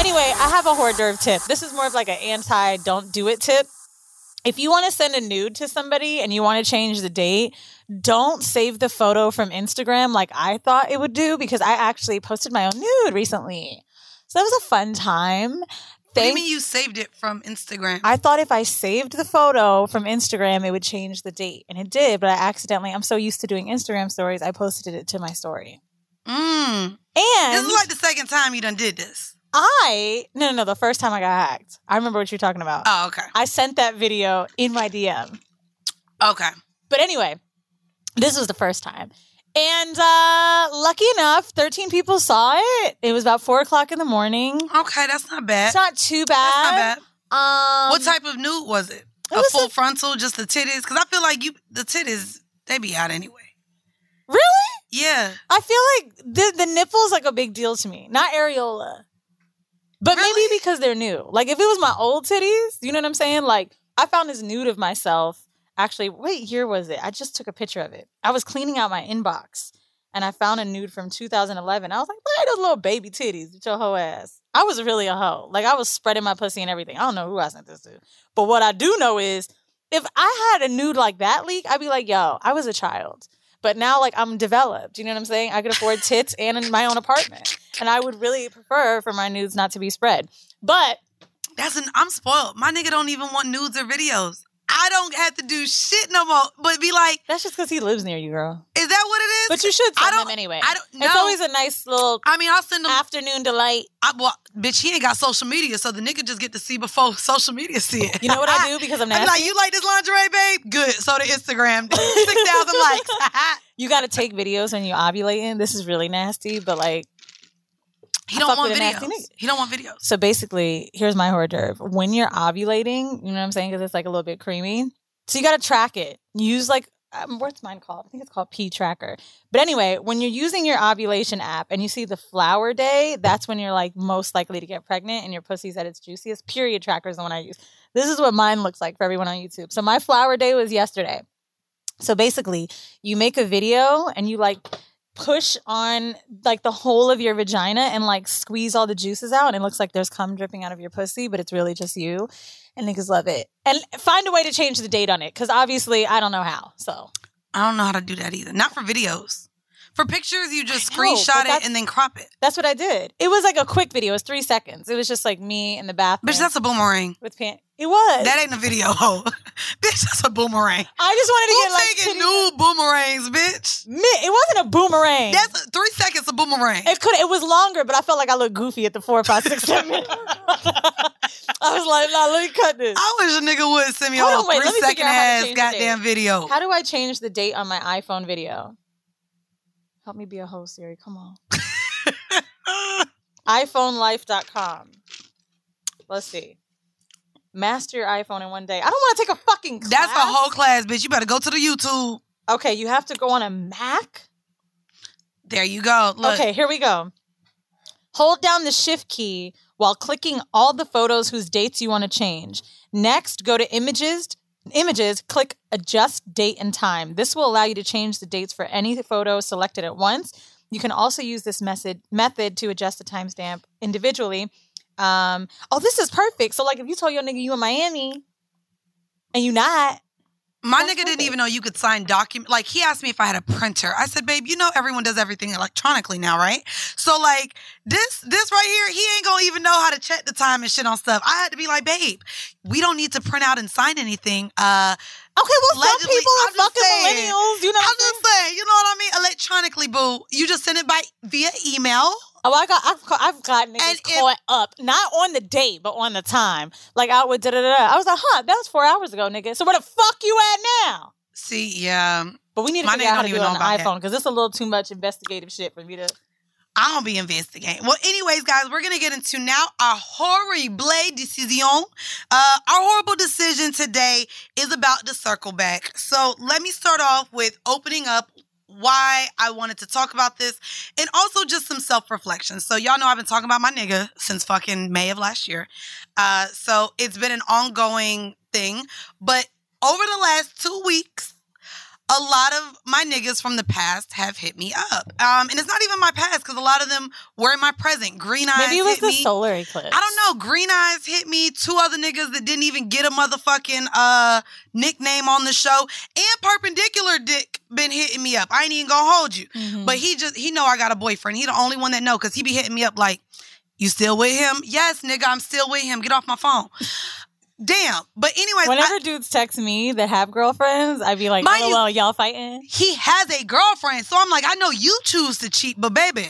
Anyway, I have a hors d'oeuvre tip. This is more of like an anti don't do it tip. If you want to send a nude to somebody and you want to change the date, don't save the photo from Instagram like I thought it would do because I actually posted my own nude recently. So that was a fun time. What do you mean you saved it from Instagram? I thought if I saved the photo from Instagram, it would change the date. And it did, but I accidentally, I'm so used to doing Instagram stories, I posted it to my story. Mm. And this is like the second time you done did this. I no no no the first time I got hacked. I remember what you're talking about. Oh, okay. I sent that video in my DM. Okay. But anyway, this was the first time. And uh lucky enough, 13 people saw it. It was about four o'clock in the morning. Okay, that's not bad. It's not too bad. That's not bad. Um what type of nude was it? it a was full a- frontal, just the titties? Because I feel like you, the titties, they be out anyway. Really? Yeah. I feel like the the nipples like a big deal to me. Not areola. But maybe because they're new. Like if it was my old titties, you know what I'm saying? Like I found this nude of myself. Actually, what year was it? I just took a picture of it. I was cleaning out my inbox and I found a nude from 2011. I was like, look at those little baby titties with your hoe ass. I was really a hoe. Like I was spreading my pussy and everything. I don't know who I sent this to. But what I do know is if I had a nude like that leak, I'd be like, yo, I was a child. But now, like, I'm developed. You know what I'm saying? I could afford tits and in my own apartment. And I would really prefer for my nudes not to be spread. But That's an I'm spoiled. My nigga don't even want nudes or videos. I don't have to do shit no more. But be like, that's just because he lives near you, girl. is that what it is? But you should I send don't- them anyway. I don't. No. It's always a nice little I mean, I'll send them. afternoon delight. I, well, bitch, he ain't got social media, so the nigga just get to see before social media see it. You know what I do because I'm I'm like, you like this lingerie, babe? Good. So the Instagram, six thousand likes. You got to take videos when you ovulating. This is really nasty, but like, he I don't want videos. He don't want videos. so basically, here's my hors d'oeuvre. When you're ovulating, you know what I'm saying? Because it's like a little bit creamy. So you got to track it. Use like, um, what's mine called? I think it's called P Tracker. But anyway, when you're using your ovulation app and you see the flower day, that's when you're like most likely to get pregnant and your pussy's at its juiciest. Period Tracker is the one I use. This is what mine looks like for everyone on YouTube. So my flower day was yesterday. So basically, you make a video and you like push on like the whole of your vagina and like squeeze all the juices out and it looks like there's cum dripping out of your pussy, but it's really just you. And niggas love it. And find a way to change the date on it because obviously I don't know how. So I don't know how to do that either. Not for videos. For pictures, you just know, screenshot it and then crop it. that's what I did. It was like a quick video. It was three seconds. It was just like me in the bathroom. Bitch, that's a boomerang. with pants. It was. That ain't a video. bitch, that's a boomerang. I just wanted to Who get like taking new boomerangs, bitch? It wasn't a boomerang. That's a, three seconds of boomerang. It could. It was longer, but I felt like I looked goofy at the four, five, six, seven. minutes. I was like, nah, let me cut this. I wish a nigga would send me Hold a on, wait, three second out how to ass goddamn video. How do I change the date on my iPhone video? Help me be a host, Siri. Come on. iPhonelife.com. Let's see. Master your iPhone in one day. I don't want to take a fucking class. That's a whole class, bitch. You better go to the YouTube. Okay, you have to go on a Mac. There you go. Look. Okay, here we go. Hold down the shift key while clicking all the photos whose dates you want to change. Next, go to images. Images, click adjust date and time. This will allow you to change the dates for any photo selected at once. You can also use this method method to adjust the timestamp individually. Um, oh, this is perfect. So, like, if you told your nigga you in Miami and you not, My nigga didn't even know you could sign document. Like he asked me if I had a printer. I said, "Babe, you know everyone does everything electronically now, right?" So like this, this right here, he ain't gonna even know how to check the time and shit on stuff. I had to be like, "Babe, we don't need to print out and sign anything." Uh, okay, well, some allegedly- people are fucking saying. millennials. You know, I'm just saying, you know what I mean? Electronically, boo. You just send it by via email. Oh, I got, I've, I've got niggas caught up, not on the date, but on the time. Like out with da da da. da. I was like, huh, that was four hours ago, nigga. So where the fuck you at now? See, yeah. But we need to My figure out how to do it on the iPhone because it's a little too much investigative shit for me to. I don't be investigating. Well, anyways, guys, we're gonna get into now our horrible decision. Uh, our horrible decision today is about the circle back. So let me start off with opening up why I wanted to talk about this and also just some self reflection. So y'all know I've been talking about my nigga since fucking May of last year. Uh, so it's been an ongoing thing, but over the last two weeks, a lot of my niggas from the past have hit me up. Um, and it's not even my past because a lot of them were in my present. Green Eyes Maybe it was the me. solar eclipse. I don't know. Green Eyes hit me. Two other niggas that didn't even get a motherfucking uh nickname on the show. And Perpendicular Dick been hitting me up. I ain't even gonna hold you. Mm-hmm. But he just he know I got a boyfriend. He the only one that know because he be hitting me up like, you still with him? Yes, nigga, I'm still with him. Get off my phone. Damn. But anyway, Whenever I- dudes text me that have girlfriends, I'd be like, Mind you- "LOL, y'all fighting?" he has a girlfriend. So I'm like, I know you choose to cheat, but baby,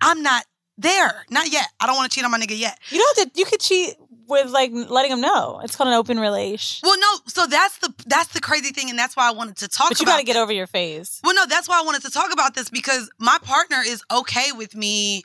I'm not there. Not yet. I don't want to cheat on my nigga yet. You don't have to. You could cheat with like letting them know. It's called an open relation. Well, no. So that's the that's the crazy thing, and that's why I wanted to talk. But you got to get over your phase. Well, no, that's why I wanted to talk about this because my partner is okay with me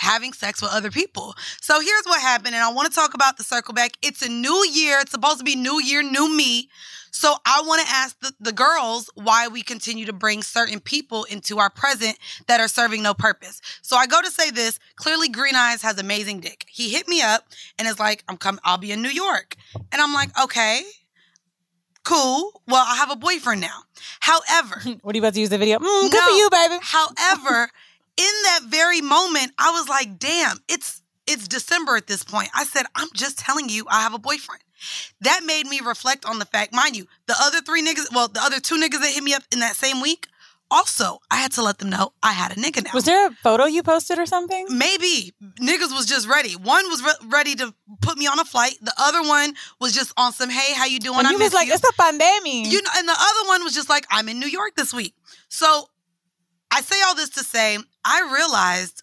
having sex with other people. So here's what happened, and I want to talk about the circle back. It's a new year. It's supposed to be new year, new me. So I want to ask the, the girls why we continue to bring certain people into our present that are serving no purpose. So I go to say this. Clearly, Green Eyes has amazing dick. He hit me up and is like, "I'm coming. I'll be in New York," and I'm like, "Okay." Cool. Well, I have a boyfriend now. However, What are you about to use the video? Mm, good for you, baby. However, that very moment, I was like, damn, it's it's December at this point. I said, I'm just telling you I have a boyfriend. That made me reflect on the fact, mind you, the other three niggas, well, the other two niggas that hit me up in that same week, also, I had to let them know I had a nigga now. Was there a photo you posted or something? Maybe niggas was just ready. One was re- ready to put me on a flight. The other one was just on some, hey, how you doing? And I you was like, you. it's a pandemic. You know, and the other one was just like, I'm in New York this week. So I say all this to say, I realized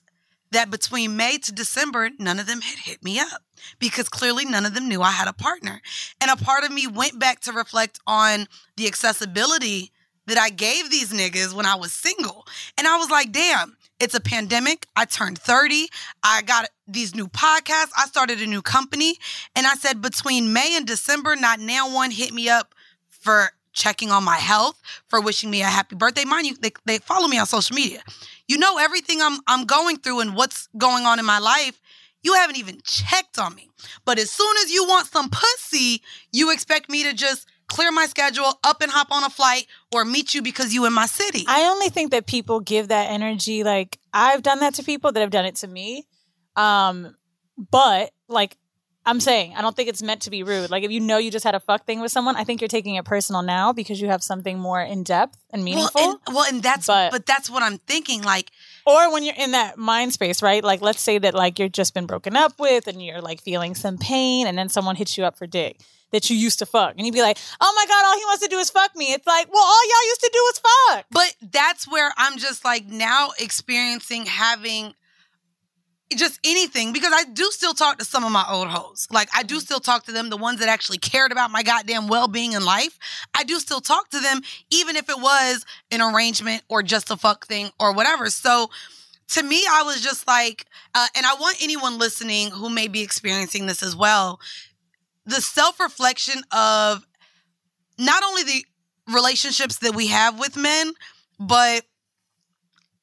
that between May to December, none of them had hit me up because clearly none of them knew I had a partner. And a part of me went back to reflect on the accessibility that I gave these niggas when I was single. And I was like, damn, it's a pandemic. I turned 30. I got these new podcasts. I started a new company. And I said, between May and December, not now one hit me up for checking on my health, for wishing me a happy birthday. Mind you, they, they follow me on social media. You know everything I'm I'm going through and what's going on in my life. You haven't even checked on me. But as soon as you want some pussy, you expect me to just clear my schedule, up and hop on a flight, or meet you because you in my city. I only think that people give that energy. Like I've done that to people that have done it to me. Um, but like I'm saying, I don't think it's meant to be rude. Like if you know you just had a fuck thing with someone, I think you're taking it personal now because you have something more in depth and meaningful. Well, and, well, and that's but, but that's what I'm thinking. Like, or when you're in that mind space, right? Like, let's say that like you're just been broken up with and you're like feeling some pain, and then someone hits you up for dick that you used to fuck, and you'd be like, "Oh my god, all he wants to do is fuck me." It's like, well, all y'all used to do was fuck. But that's where I'm just like now experiencing having just anything because I do still talk to some of my old hoes. Like I do still talk to them, the ones that actually cared about my goddamn well-being in life. I do still talk to them even if it was an arrangement or just a fuck thing or whatever. So to me, I was just like, uh, and I want anyone listening who may be experiencing this as well, the self-reflection of not only the relationships that we have with men, but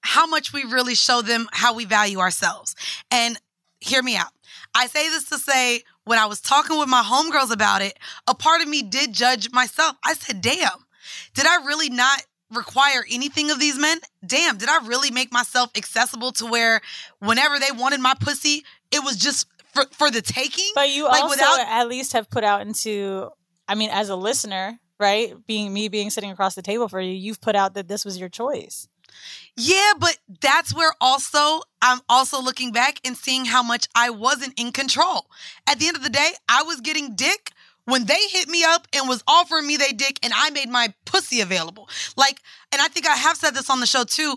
how much we really show them how we value ourselves. And hear me out. I say this to say, when I was talking with my homegirls about it, a part of me did judge myself. I said, damn, did I really not require anything of these men? Damn, did I really make myself accessible to where whenever they wanted my pussy, it was just for, for the taking? But you like also at least have put out into, I mean, as a listener, right? Being me being sitting across the table for you, you've put out that this was your choice. Yeah, but that's where also I'm also looking back and seeing how much I wasn't in control. At the end of the day, I was getting dick when they hit me up and was offering me they dick and I made my pussy available. Like, and I think I have said this on the show too.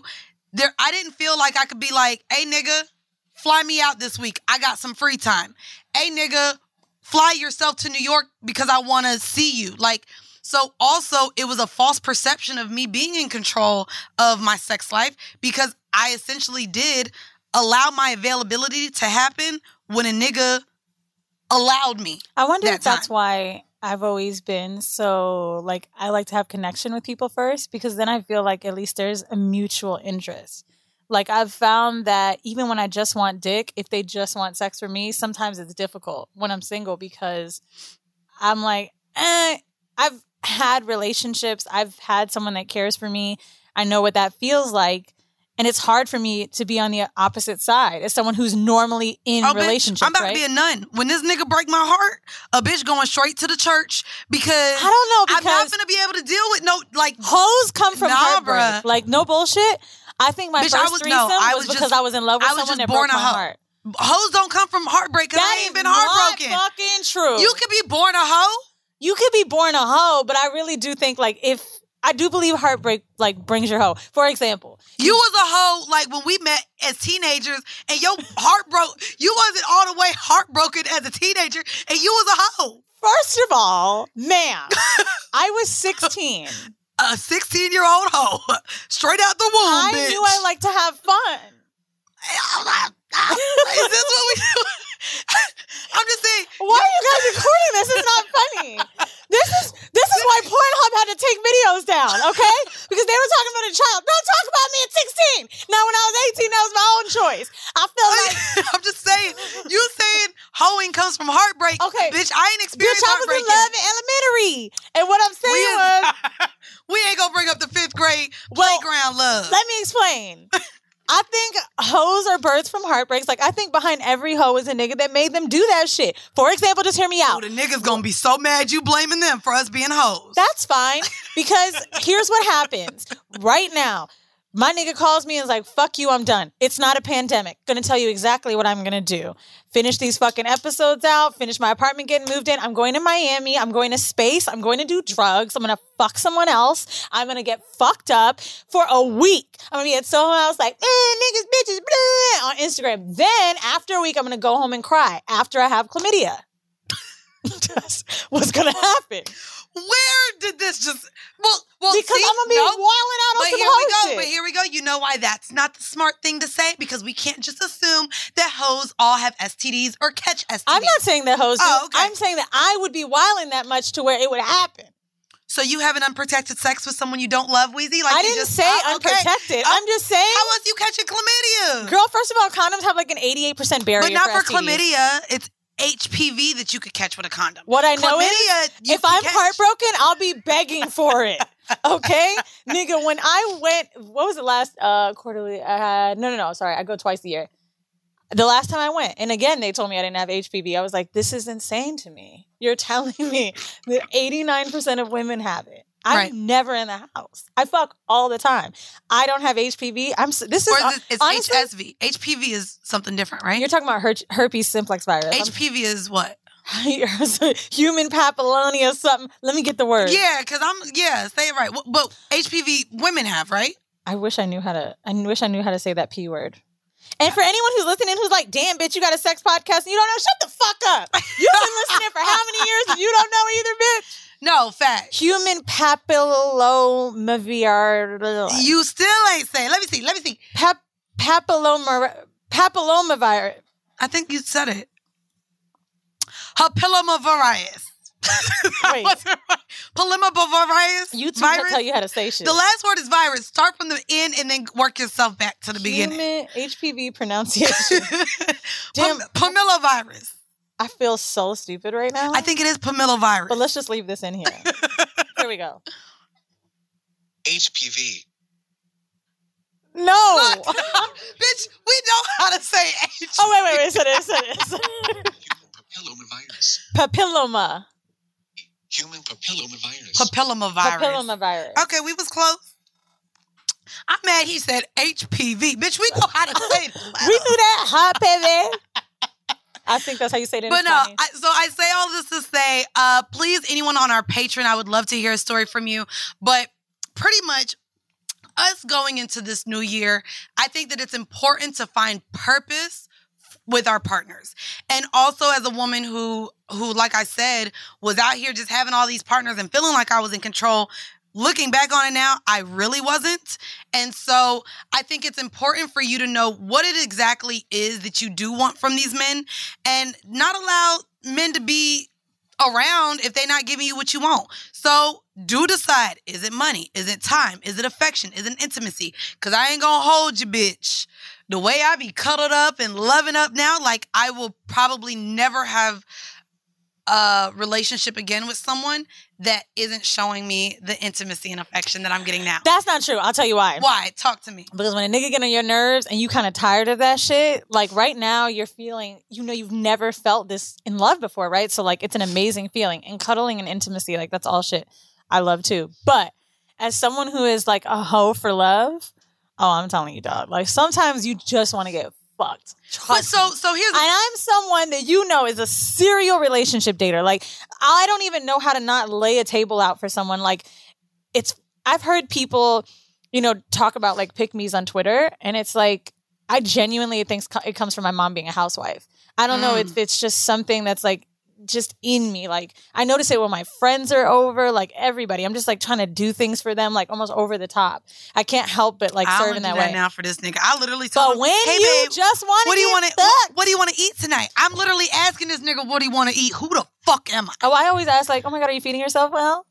There I didn't feel like I could be like, hey nigga, fly me out this week. I got some free time. Hey nigga, fly yourself to New York because I want to see you. Like, so also it was a false perception of me being in control of my sex life because I essentially did allow my availability to happen when a nigga allowed me. I wonder that if that's time. why I've always been so like I like to have connection with people first because then I feel like at least there's a mutual interest. Like I've found that even when I just want dick, if they just want sex for me, sometimes it's difficult when I'm single because I'm like, eh, I've had relationships, I've had someone that cares for me. I know what that feels like. And it's hard for me to be on the opposite side as someone who's normally in Oh, bitch, relationships. I'm about right? to be a nun. When this nigga break my heart, a bitch going straight to the church because I don't know I'm not gonna be able to deal with no like hoes come from nah, heartbreak. bruh. Like no bullshit. I think my Bitch, first I was- threesome no, I was, was because just- I was in love with I was someone just that born broke a my heart. Hoes don't come from heartbreak because I ain't been heartbroken. fucking true. You could be born a hoe. You could be born a hoe, but I really do think like if I do believe heartbreak like brings your hoe. For example, You was a hoe like when we met as teenagers, and your heart broke. You wasn't all the way heartbroken as a teenager, and you was a hoe. First of all, ma'am, I was 16. A 16 year old hoe, straight out the womb. I bitch. knew I like to have fun. Is this what we do? I'm just saying. Why are you guys recording this? It's not funny. This is this is why Pornhub had to take videos down, okay? Because they were talking about a child. Don't talk about me at 16. Now when I was 18, that was my own choice. I feel like I'm just saying. You saying hoeing comes from heartbreak? Okay. bitch. I ain't bitch, experienced I was in love in elementary. And what I'm saying We was we ain't gonna bring up the fifth grade playground love. Let me explain. I think hoes are birds from heartbreaks. Like I think behind every hoe is a nigga that made them do that shit. For example, just hear me out. the niggas gonna be so mad you blaming them for us being hoes. That's fine because here's what happens right now. My nigga calls me and is like, fuck you, I'm done. It's not a pandemic. Gonna tell you exactly what I'm gonna do. Finish these fucking episodes out, finish my apartment getting moved in. I'm going to Miami. I'm going to space. I'm going to do drugs. I'm gonna fuck someone else. I'm gonna get fucked up for a week. I'm gonna be at Soho House like, eh, niggas, bitches, blah, on Instagram. Then after a week, I'm gonna go home and cry after I have chlamydia. What's gonna happen. Where did this just? Well, well, Because see, I'm gonna be no, wilding out on But some here we go. shit. But here we go. You know why that's not the smart thing to say? Because we can't just assume that hoes all have STDs or catch STDs. I'm not saying that hoes do. Oh, okay. I'm saying that I would be wilding that much to where it would happen. So you have an unprotected sex with someone you don't love, Weezy? Like I you didn't just, say oh, okay. unprotected. Oh, I'm just saying. How else you catching chlamydia? Girl, first of all, condoms have like an 88% barrier. but not for, STDs. chlamydia. It's HPV that you could catch with a condom. What I know Chlamydia, is, if I'm catch. heartbroken, I'll be begging for it. Okay, nigga. When I went, what was the last uh quarterly? I had no, no, no. Sorry, I go twice a year. The last time I went, and again, they told me I didn't have HPV. I was like, this is insane to me. You're telling me that 89% of women have it. I'm Right. never in the house. I fuck all the time. I don't have HPV. I'm. This is, is it, it's honestly, HSV. HPV is something different, right? You're talking about her- herpes simplex virus. I'm- HPV is what? human papillonia something. Let me get the word. Yeah, because I'm yeah, say it right. But- HPV women have, right? I wish I knew how to. I wish I knew how to say that p word. And for anyone who's listening, who's like, "Damn, bitch, you got a sex podcast and you don't know," shut the fuck up. You've been listening for how many years and you don't know either, bitch. No, fact. Human papillomavirus. You still ain't saying. Let me see. Let me see. Pap- papilloma papillomavirus. I think you said it. Papillomavirus. Wait. Papillomavirus. YouTube virus. will tell you how to say shit. The last word is virus. Start from the end and then work yourself back to the beginning. HPV pronunciation. Damn, Pam- Pamilovirus. I feel so stupid right now. I think it is pamilovirus. But let's just leave this in here. here we go. HPV. No. Bitch, we know how to say H. Oh wait, wait, wait. Said it. Said it. Papillomavirus. Papilloma. Human papillomavirus. Papillomavirus. Papillomavirus. Okay, we was close. I'm mad he said HPV. Bitch, we know how to say it. we knew that. Hot baby. I think that's how you say it in But no, I, so I say all this to say, uh, please, anyone on our Patreon, I would love to hear a story from you. But pretty much, us going into this new year, I think that it's important to find purpose with our partners, and also as a woman who, who, like I said, was out here just having all these partners and feeling like I was in control. Looking back on it now, I really wasn't. And so I think it's important for you to know what it exactly is that you do want from these men and not allow men to be around if they're not giving you what you want. So do decide is it money? Is it time? Is it affection? Is it intimacy? Because I ain't gonna hold you, bitch. The way I be cuddled up and loving up now, like I will probably never have a relationship again with someone that isn't showing me the intimacy and affection that I'm getting now. That's not true. I'll tell you why. Why? Talk to me. Because when a nigga get on your nerves and you kind of tired of that shit, like right now you're feeling, you know, you've never felt this in love before, right? So like it's an amazing feeling. And cuddling and intimacy, like that's all shit I love too. But as someone who is like a hoe for love, oh, I'm telling you, dog. Like sometimes you just want to get fucked. But so so here's and I'm someone that you know is a serial relationship dater. Like I don't even know how to not lay a table out for someone. Like it's I've heard people, you know, talk about like pick me's on Twitter, and it's like I genuinely think it comes from my mom being a housewife. I don't know. Mm. It's it's just something that's like just in me. Like I notice it when my friends are over, like everybody. I'm just like trying to do things for them, like almost over the top. I can't help but like I serve don't in do that that way. now for this nigga. I literally told But him, when hey, you babe, just want what do you want to what do you want to eat tonight? I'm literally asking this nigga what do you want to eat. Who the fuck am I? Oh, I always ask like, oh my god, are you feeding yourself well?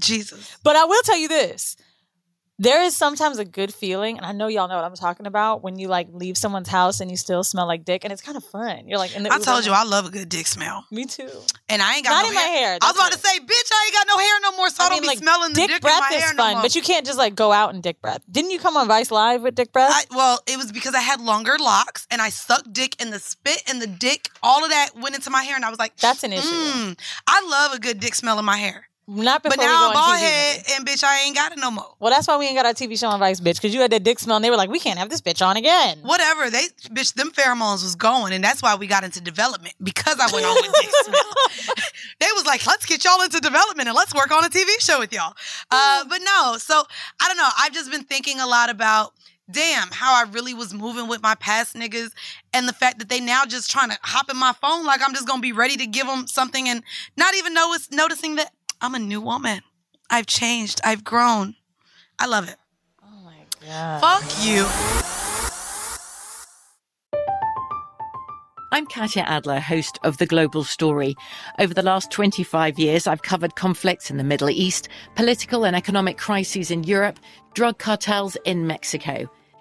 Jesus. But I will tell you this. There is sometimes a good feeling, and I know y'all know what I'm talking about, when you like leave someone's house and you still smell like dick, and it's kind of fun. You're like in the I Uber. told you I love a good dick smell. Me too. And I ain't got Not no in my hair, I was about to say, bitch, I ain't got no hair no more, so I, don't mean, be like, smelling the dick, dick, breath in my is hair fun, no more. but you can't just like go out and dick breath. Didn't you come on Vice Live with dick breath? I, well, it was because I had longer locks and I sucked dick and the spit and the dick, all of that went into my hair, and I was like, That's an issue. mm, I love a good dick smell in my hair. Not before But now I'm bald head and bitch, I ain't got it no more. Well, that's why we ain't got our TV show on Vice, bitch, because you had that dick smell, and they were like, we can't have this bitch on again. Whatever, they bitch, them pheromones was going, and that's why we got into development because I went on with dick smell. they was like, let's get y'all into development and let's work on a TV show with y'all. Uh, but no, so I don't know. I've just been thinking a lot about. Damn, how I really was moving with my past niggas, and the fact that they now just trying to hop in my phone like I'm just gonna be ready to give them something, and not even notice noticing that I'm a new woman. I've changed. I've grown. I love it. Oh yeah. Fuck you. I'm Katya Adler, host of The Global Story. Over the last 25 years, I've covered conflicts in the Middle East, political and economic crises in Europe, drug cartels in Mexico.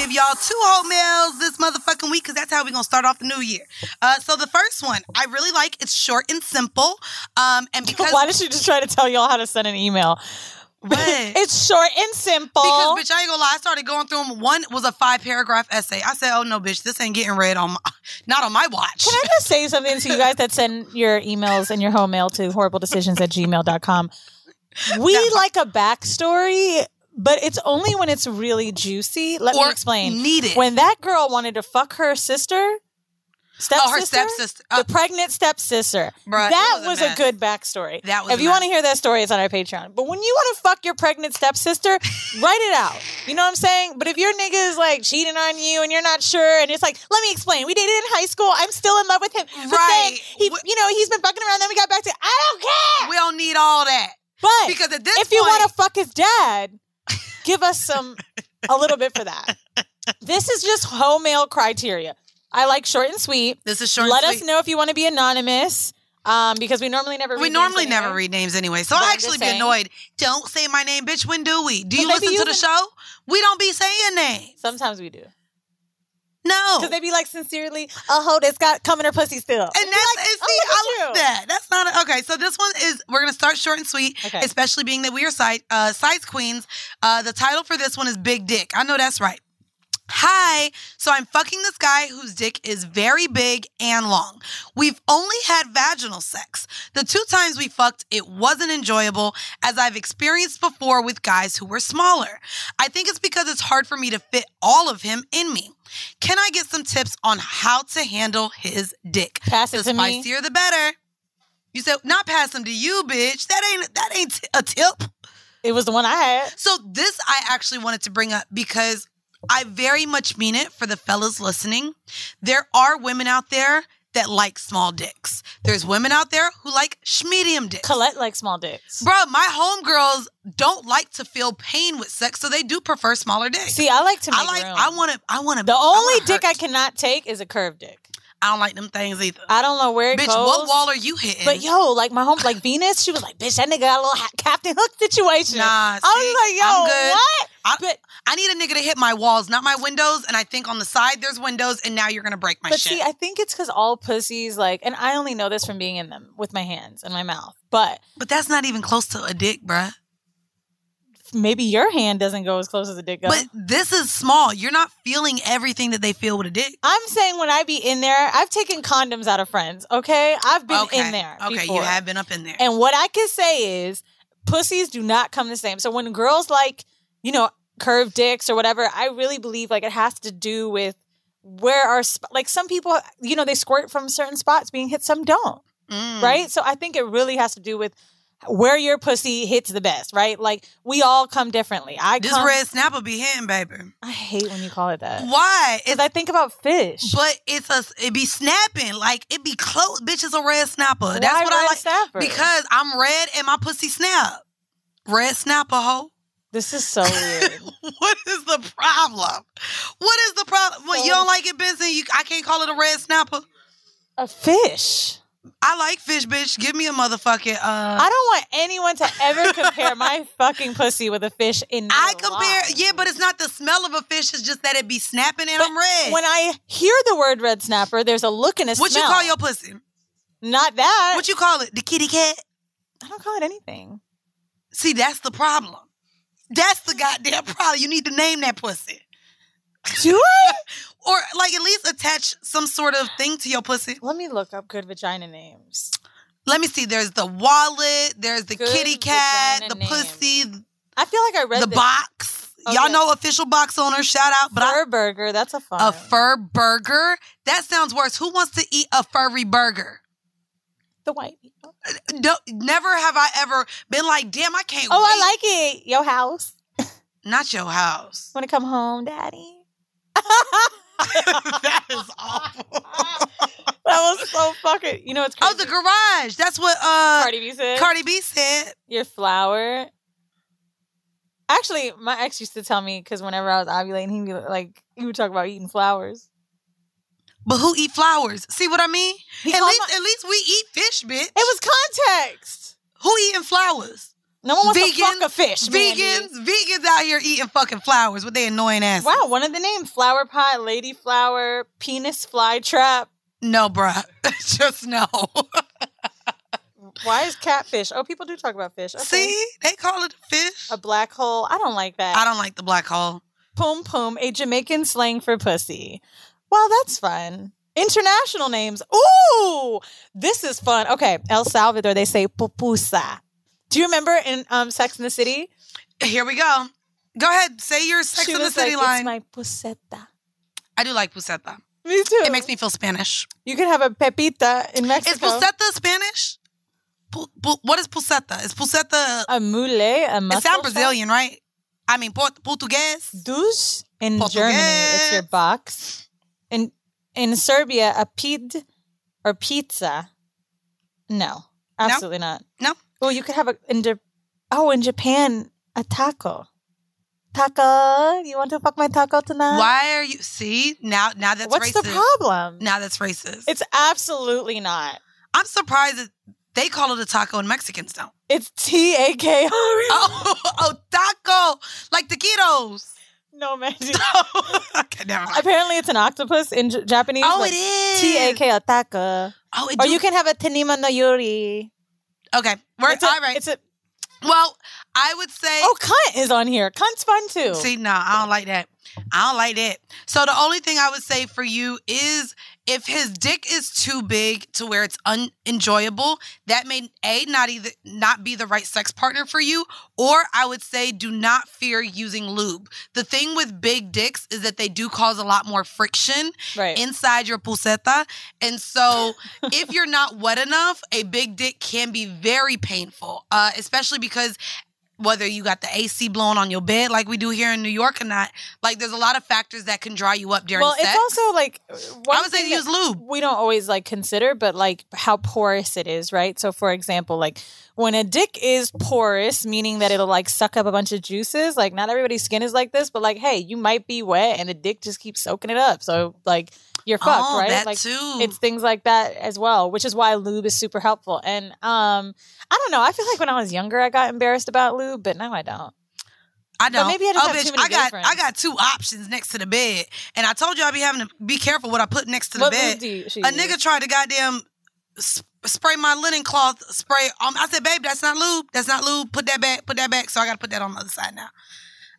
give y'all two whole meals this motherfucking week because that's how we're to start off the new year. Uh, so the first one, I really like. It's short and simple. Um, and because Why did she just try to tell y'all how to send an email? It's short and simple. Because bitch, I ain't gonna lie. I started going through them. One was a five paragraph essay. I said, "Oh no, bitch, this ain't getting read on my, not on my watch." Can I just say something to you guys that send your emails and your home mail to horribledecisions at gmail.com? We like a backstory, but it's only when it's really juicy. Let Or me explain. need it. When that girl wanted to fuck her sister, stepsister, Oh, her stepsister. Uh, the pregnant stepsister. Bruh, that was a was a, mess. good backstory. That was If you want to hear that story, it's on our Patreon. But when you want to fuck your pregnant stepsister, write it out. You know what I'm saying? But if your nigga is like cheating on you and you're not sure, and it's like, let me explain. We dated in high school. I'm still in love with him. But Right. he, you know, he's been fucking around. Then we got back to. I don't care. We don't need all that. But Because at this if you want to fuck his dad, give us some a little bit for that. This is just home mail criteria. I like short and sweet. This is short and Let us know if you want to be anonymous. Um, because we normally never read We names normally anyway. never read names anyway, so I I'm actually be saying. annoyed. Don't say my name, bitch. When do we? Do you listen to the show? We don't be saying names. Sometimes we do. No, Because they'd be like sincerely, a hoe that's got come in her pussy still. And that's and see, oh, I love you. that. That's not a, okay. So this one is we're gonna start short and sweet, Okay. especially being that we are side uh, size queens. Uh, the title for this one is Big Dick. I know that's right. Hi. So I'm fucking this guy whose dick is very big and long. We've only had vaginal sex. The two times we fucked, it wasn't enjoyable, as I've experienced before with guys who were smaller. I think it's because it's hard for me to fit all of him in me. Can I get some tips on how to handle his dick? Pass it the to me. spicier, the better. You said not pass him to you, bitch. That ain't that ain't a tip. It was the one I had. So this I actually wanted to bring up because I very much mean it for the fellas listening. There are women out there that like small dicks. There's women out there who like medium dicks. Colette likes small dicks. Bro, my homegirls don't like to feel pain with sex, so they do prefer smaller dicks. See, I like to make I like room. I want to I want to the only dick I cannot take is a curved dick. I don't like them things either. I don't know where it Bitch, goes. what wall are you hitting? But yo, like my home, like Venus, she was like, "Bitch, that nigga got a little ha- Captain Hook situation." Nah, I see, was like, "Yo, what?" I, But I need a nigga to hit my walls, not my windows. And I think on the side there's windows, and now you're gonna break my shit. but shit. see, I think it's because all pussies like, and I only know this from being in them with my hands and my mouth. But but that's not even close to a dick, bruh. Maybe your hand doesn't go as close as a dick goes. But this is small. You're not feeling everything that they feel with a dick. I'm saying when I be in there, I've taken condoms out of friends. Okay, I've been okay. in there. Okay, before. you have been up in there. And what I can say is, pussies do not come the same. So when girls like, you know, curved dicks or whatever, I really believe like it has to do with where our sp- like some people, you know, they squirt from certain spots being hit, some don't, Mm. right? So I think it really has to do with where your pussy hits the best, right? Like we all come differently. I This come, red snapper be hitting, baby. I hate when you call it that. Why? Because I think about fish. But it's a it be snapping like it be close. Bitch, it's a red snapper. That's Why what I like. snapper? Because I'm red and my pussy snap. Red snapper, hoe. This is so weird. what is the problem? What is the problem? What, you don't like it, Benson? You, I can't call it a red snapper. a fish. I like fish, bitch. Give me a motherfucking. Uh, I don't want anyone to ever compare my fucking pussy with a fish in I compare, life. yeah, but it's not the smell of a fish. It's just that it be snapping and I'm red. When I hear the word red snapper, there's a look and a what smell. you call your pussy? Not that. What you call it? The kitty cat? I don't call it anything. See, that's the problem. That's the goddamn problem. You need to name that pussy. Do I? Or like at least attach some sort of thing to your pussy. Let me look up good vagina names. Let me see. There's the wallet. There's the Good kitty cat. The names. pussy. I feel like I read The this. box. Oh, Y'all know official box owner. Shout out. But I, Fur burger. That's a fun. a fur burger. That sounds worse. Who wants to eat a furry burger? the white people. Uh, no, never have I ever been like, damn, I can't. Oh, wait. I like it. Your house. Not your house. Want to come home, daddy? that is awful. That was so fucking. You know what's crazy? Oh, the garage. That's what uh Cardi B said. Cardi B said. your flower. Actually, my ex used to tell me because whenever I was ovulating, he'd be like, he would talk about eating flowers. But who eat flowers? See what I mean? He at least, my- at least we eat fish, bitch. It was context. who eating flowers? No one wants to Vegans- fuck a fish. Mandy. Vegans, vegans out here eating fucking flowers with their annoying ass. Wow, one of the names: flower pot, lady flower, penis fly trap. No, bruh. Just no. Why is catfish? Oh, people do talk about fish. Okay. See, they call it a fish. A black hole. I don't like that. I don't like the black hole. Poom poom, a Jamaican slang for pussy. Well, that's fun. International names. Ooh, this is fun. Okay, El Salvador, they say pupusa. Do you remember in um, Sex in the City? Here we go. Go ahead, say your Sex She in the City like, line. It's my puseta. I do like puseta. Me too. It makes me feel Spanish. You can have a pepita in Mexico. Is puseta Spanish? Pu- pu- what is puseta? Is puseta a mule? A It sounds Brazilian, right? I mean, Port- Portuguese. Douche in Portuguese. Germany, it's your box. In in Serbia, a pid or pizza. No, absolutely not. No. Well, you could have a in Ja- oh in Japan a taco. Taco, you want to fuck my taco tonight? Why are you? See now, now that's What's racist. the problem? Now that's racist. It's absolutely not. I'm surprised that they call it a taco and Mexicans don't. It's T A K O. Oh, oh, taco, like taquitos. No, man. okay, never mind. Apparently, it's an octopus in J- Japanese. Oh, it is. T A K O taco. Oh, it Or do- you can have a tenima no yuri. Okay, we're It's a- all right. It's a well, I would say. oh, cunt is on here. Cunt's fun too. See, no, I don't like that. I don't like that. So the only thing I would say for you is if his dick is too big to where it's unenjoyable, that may a not either not be the right sex partner for you, or I would say do not fear using lube. The thing with big dicks is that they do cause a lot more friction Right. inside your pulseta, and so if you're not wet enough, a big dick can be very painful, uh, especially because whether you got the AC blowing on your bed like we do here in New York or not. Like there's a lot of factors that can dry you up during well, sex. Well, it's also like uh, one I would say use lube. We don't always like consider, but like how porous it is, right? So, for example, like when a dick is porous, meaning that it'll like suck up a bunch of juices. Like not everybody's skin is like this, but like hey, you might be wet and the dick just keeps soaking it up. So like you're fucked, Oh, right? like too. it's things like that as well, which is why lube is super helpful. And um, I don't know. I feel like when I was younger, I got embarrassed about lube, but now I don't. I don't. maybe I just oh, have bitch, too many I got friends. I got two options next to the bed, and I told you I'd be having to be careful what I put next to the What bed. you- a nigga tried to goddamn s- spray my linen cloth spray. Um, I said, babe, that's not lube. That's not lube. Put that back. Put that back. So I got to put that on the other side now.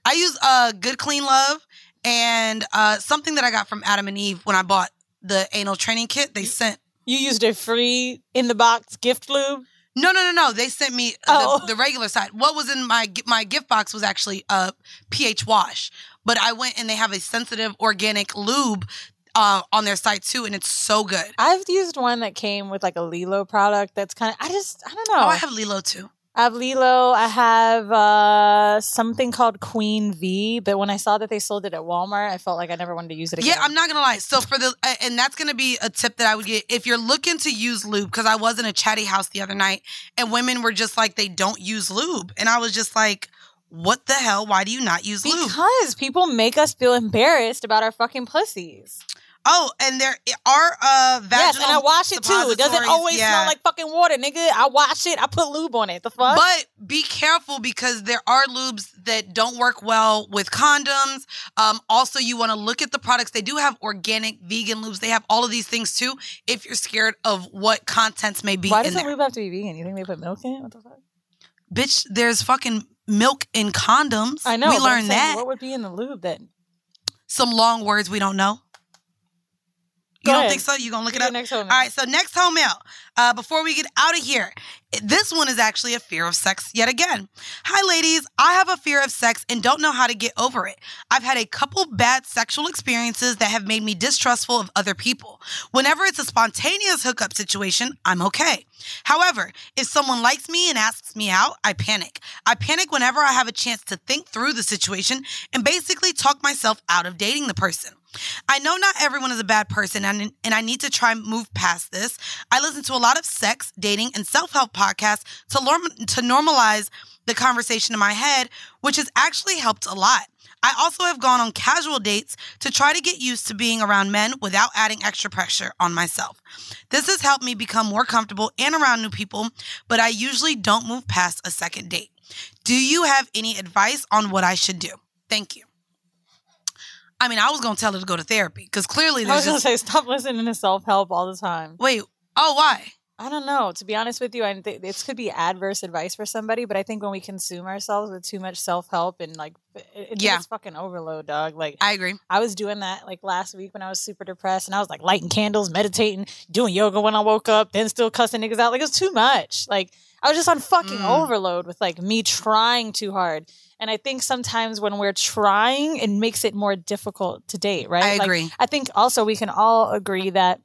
I use uh good clean love and uh something that I got from Adam and Eve when I bought the anal training kit. They sent. You used a free in the box gift lube. No, no, no, no. They sent me Oh. the, the regular side. What was in my my gift box was actually a pH wash, but I went and they have a sensitive organic lube uh, on their site too, and it's so good. I've used one that came with like a LELO product. That's kind of I just I don't know. Oh, I have LELO too. I have LELO. I have uh, something called Queen V. But when I saw that they sold it at Walmart, I felt like I never wanted to use it again. Yeah, I'm not gonna lie. So for the and that's gonna be a tip that I would get if you're looking to use lube because I was in a chatty house the other night and women were just like they don't use lube and I was just like, what the hell? Why do you not use lube? because people make us feel embarrassed about our fucking pussies. Oh, and there are uh vaginal yes, and I wash it too. It doesn't always yeah. smell like fucking water, nigga. I wash it. I put lube on it. The fuck? But be careful because there are lubes that don't work well with condoms. Um, also, you want to look at the products. They do have organic, vegan lubes. They have all of these things too. If you're scared of what contents may be Why in does the lube have to be vegan? You think they put milk in it? What the fuck? bitch, there's fucking milk in condoms. I know. We learned saying, that. What would be in the lube then? Some long words we don't know. You Go don't ahead. think so? You gonna look it up? next home All right. So next home mail. Uh, before we get out of here, this one is actually a fear of sex yet again. Hi, ladies. I have a fear of sex and don't know how to get over it. I've had a couple bad sexual experiences that have made me distrustful of other people. Whenever it's a spontaneous hookup situation, I'm okay. However, if someone likes me and asks me out, I panic. I panic whenever I have a chance to think through the situation and basically talk myself out of dating the person. I know not everyone is a bad person and, and I need to try move past this. I listen to a lot of sex, dating, and self-help podcasts to, norm- to normalize the conversation in my head, which has actually helped a lot. I also have gone on casual dates to try to get used to being around men without adding extra pressure on myself. This has helped me become more comfortable and around new people, but I usually don't move past a second date. Do you have any advice on what I should do? Thank you. I mean, I was gonna tell her to go to therapy because clearly I was gonna just say stop listening to self help all the time. wait. Oh, why? I don't know. To be honest with you, I think this could be adverse advice for somebody, but I think when we consume ourselves with too much self help and like, it, it- Yeah. it's fucking overload, dog. Like, I agree. I was doing that like last week when I was super depressed, and I was like lighting candles, meditating, doing yoga when I woke up, then still cussing niggas out. Like, it was too much. Like, I was just on fucking Mm. overload with like me trying too hard. And I think sometimes when we're trying, it makes it more difficult to date, right? I Like, agree. I think also we can all agree that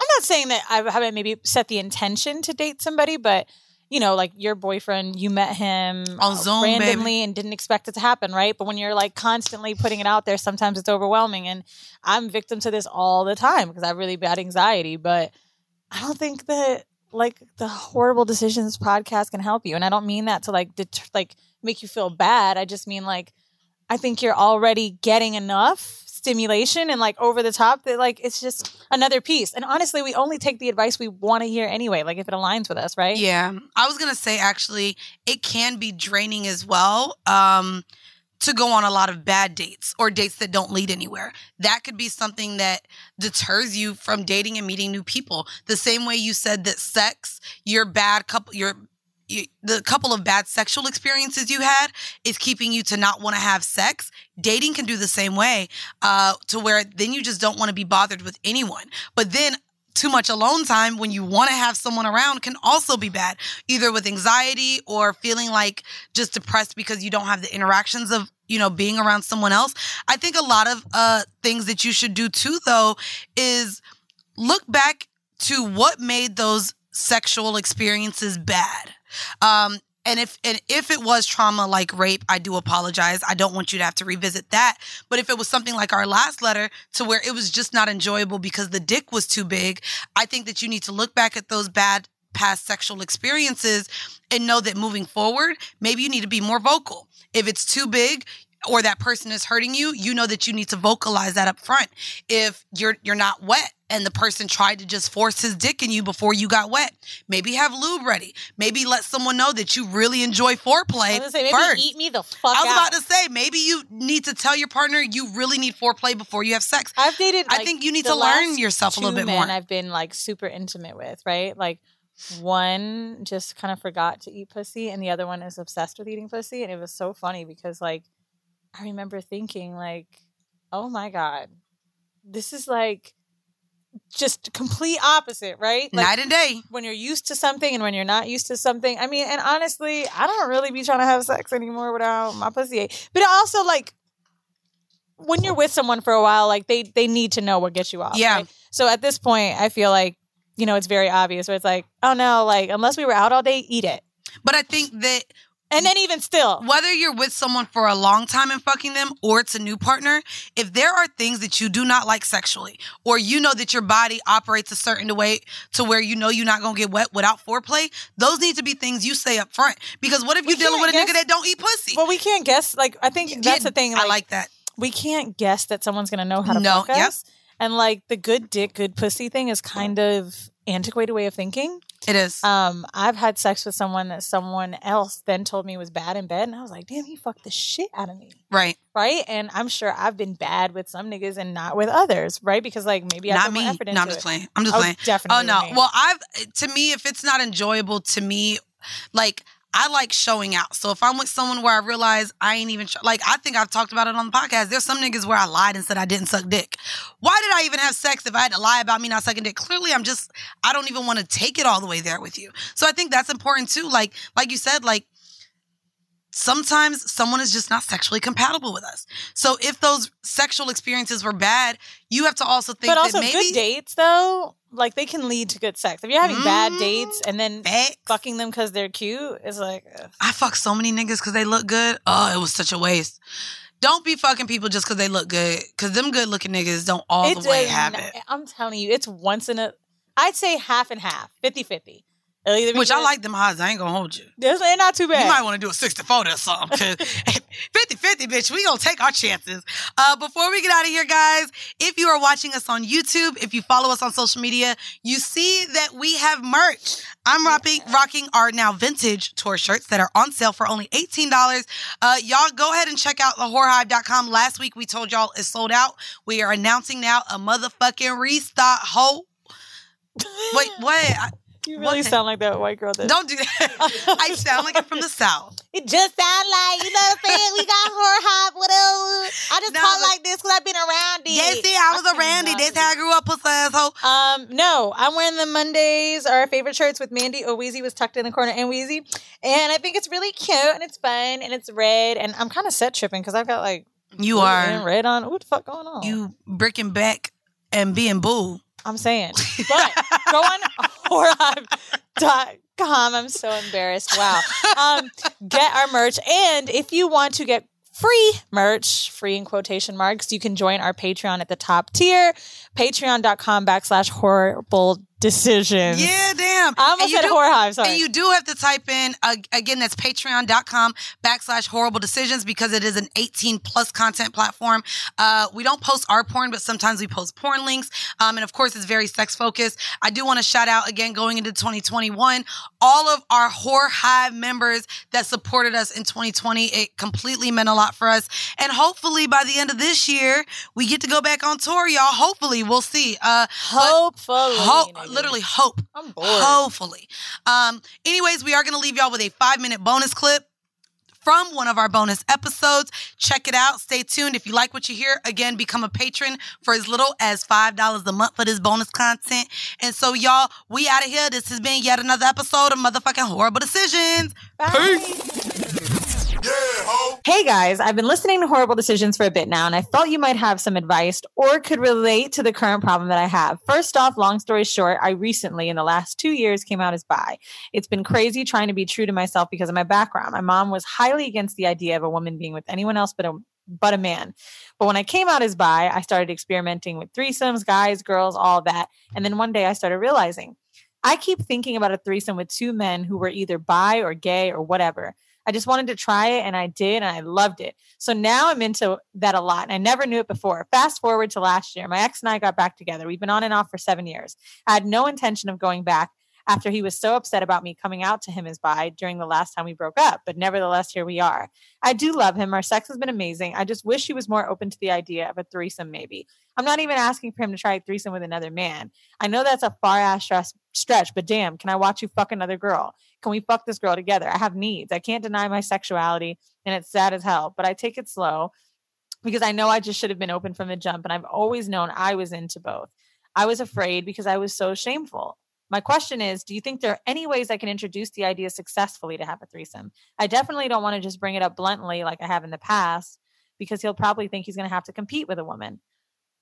I'm not saying that I haven't maybe set the intention to date somebody, but you know, like your boyfriend, you met him On uh, Zoom, baby. randomly and didn't expect it to happen, right? But when you're like constantly putting it out there, sometimes it's overwhelming. And I'm victim to this all the time because I have really bad anxiety. But I don't think that like the horrible decisions podcast can help you. And I don't mean that to like deter, like make you feel bad. I just mean like I think you're already getting enough stimulation and like over the top that like it's just another piece. And honestly, we only take the advice we want to hear anyway, like if it aligns with us, right? Yeah. I was going to say actually it can be draining as well. Um to go on a lot of bad dates or dates that don't lead anywhere. That could be something that deters you from dating and meeting new people. The same way you said that sex, your bad couple your you, the couple of bad sexual experiences you had is keeping you to not want to have sex. Dating can do the same way, uh, to where then you just don't want to be bothered with anyone. But then too much alone time when you want to have someone around can also be bad, either with anxiety or feeling like just depressed because you don't have the interactions of, you know, being around someone else. I think a lot of uh, things that you should do too, though, is look back to what made those sexual experiences bad. Um, and if and if it was trauma like rape, I do apologize. I don't want you to have to revisit that. But if it was something like our last letter to where it was just not enjoyable because the dick was too big, I think that you need to look back at those bad past sexual experiences and know that moving forward, maybe you need to be more vocal. If it's too big, or that person is hurting you, you know that you need to vocalize that up front. If you're you're not wet and the person tried to just force his dick in you before you got wet, maybe have lube ready. Maybe let someone know that you really enjoy foreplay I was say, maybe first. eat me the fuck I was out. about to say maybe you need to tell your partner you really need foreplay before you have sex. I've dated. I like, think you need to learn yourself a little bit more. I've been like super intimate with, right? Like one just kind of forgot to eat pussy, and the other one is obsessed with eating pussy. And it was so funny because like I remember thinking like, oh my god, this is like just complete opposite, right? Like, Night and day. When you're used to something and when you're not used to something. I mean, and honestly, I don't really be trying to have sex anymore without my pussy. But also like when you're with someone for a while, like they they need to know what gets you off. Yeah. right? So at this point, I feel like you know it's very obvious. Where it's like, oh no, like unless we were out all day, eat it. But I think that And then even still, whether you're with someone for a long time and fucking them or it's a new partner, if there are things that you do not like sexually, or you know that your body operates a certain way to where you know you're not gonna get wet without foreplay, those need to be things you say up front. Because what if you're dealing with a nigga that don't eat pussy? well, we can't guess. Like I think that's the thing. I like that. We can't guess that someone's gonna know how to No, fuck yep. us. And like the good dick, good pussy thing is kind of antiquated way of thinking. It is. Um, I've had sex with someone that someone else then told me was bad in bed, and I was like, damn, he fucked the shit out of me. Right. Right. And I'm sure I've been bad with some niggas and not with others, right? Because like maybe I not put more me. effort No, into I'm just it. playing. I'm just Oh, playing. Definitely. Oh no. me. Well, I've to me, if it's not enjoyable to me, like I like showing out. So if I'm with someone where I realize I ain't even like, I think I've talked about it on the podcast. There's some niggas where I lied and said I didn't suck dick. Why did I even have sex if I had to lie about me not sucking dick? Clearly, I'm just I don't even want to take it all the way there with you. So I think that's important too. Like like you said, like sometimes someone is just not sexually compatible with us. So if those sexual experiences were bad, you have to also think but also that maybe good dates though, like they can lead to good sex. If you're having bad Mm. dates and then fucking them because they're cute, it's like ugh. I fuck so many niggas because they look good. Oh, it was such a waste. Don't be fucking people just because they look good. Because them good looking niggas don't all It the way have it. I'm telling you, it's once in a. I'd say half and half, 50 50. Which I like them odds. I ain't gonna hold you. They're they're not too bad. You might want to do a 60 or something. 50 50, bitch. We gonna take our chances. Uh, before we get out of here, guys, if you are watching us on YouTube, if you follow us on social media, you see that we have merch. I'm rocking, rocking our now vintage tour shirts that are on sale for only $18. Uh, y'all go ahead and check out thehorrorhive.com. Last week we told y'all it's sold out. We are announcing now a motherfucking restock. Ho. Wait, what? You really sound like that white girl. That Don't do that. I sound like I'm from the South. It just sound like you know what I'm saying. We got horror hop. What else? I just No, talk but- like this because I've been around it. Yes, see, I was around it. That's how I grew up, pussy asshole. Um, no, I'm wearing the Mondays, our favorite shirts with Mandy. Oh, Weezy was tucked in the corner and Weezy. And I think it's really cute and it's fun and it's red. And I'm kind of set tripping because I've got like You are. red on. What the fuck going on? You bricking back and being boo. I'm saying. But go on horrorhive.com. I'm so embarrassed. Wow. Um, get our merch. And if you want to get free merch, free in quotation marks, you can join our Patreon at the top tier, patreon.com backslash horrible decisions. Yeah, damn. I almost said do- horror hive. Sorry. And you do have to type in, uh, again, that's patreon.com backslash horrible decisions because it is an 18 plus content platform. Uh, we don't post our porn, but sometimes we post porn links. Um, and of course, it's very sex focused. I do want to shout out again going into 2021, all of our Horror Hive members that supported us in 2020. It completely meant a lot for us. And hopefully by the end of this year, we get to go back on tour, y'all. Hopefully, we'll see. Uh, Hopefully. Ho-. Literally hope. I'm bored. Hopefully. Um, anyways, we are going to leave y'all with a five minute bonus clip from one of our bonus episodes. Check it out. Stay tuned. If you like what you hear, again, become a patron for as little as $5 a month for this bonus content. And so, y'all, we out of here. This has been yet another episode of Motherfucking Horrible Decisions. Hey guys, I've been listening to Horrible Decisions for a bit now, and I felt you might have some advice or could relate to the current problem that I have. First off, long story short, I recently, in the last two years, came out as bi. It's been crazy trying to be true to myself because of my background. My mom was highly against the idea of a woman being with anyone else but a but a man. But when I came out as bi, I started experimenting with threesomes, guys, girls, all that. And then one day I started realizing I keep thinking about a threesome with two men who were either bi or gay or whatever. I just wanted to try it and I did and I loved it. So now I'm into that a lot and I never knew it before. Fast forward to last year, my ex and I got back together. We've been on and off for seven years. I had no intention of going back after he was so upset about me coming out to him as bi during the last time we broke up, but nevertheless, here we are. I do love him. Our sex has been amazing. I just wish he was more open to the idea of a threesome, maybe. I'm not even asking for him to try a threesome with another man. I know that's a far ass stretch, but damn, can I watch you fuck another girl? Can we fuck this girl together? I have needs. I can't deny my sexuality, and it's sad as hell, but I take it slow because I know I just should have been open from the jump, and I've always known I was into both. I was afraid because I was so shameful. My question is Do you think there are any ways I can introduce the idea successfully to have a threesome? I definitely don't want to just bring it up bluntly like I have in the past because he'll probably think he's going to have to compete with a woman.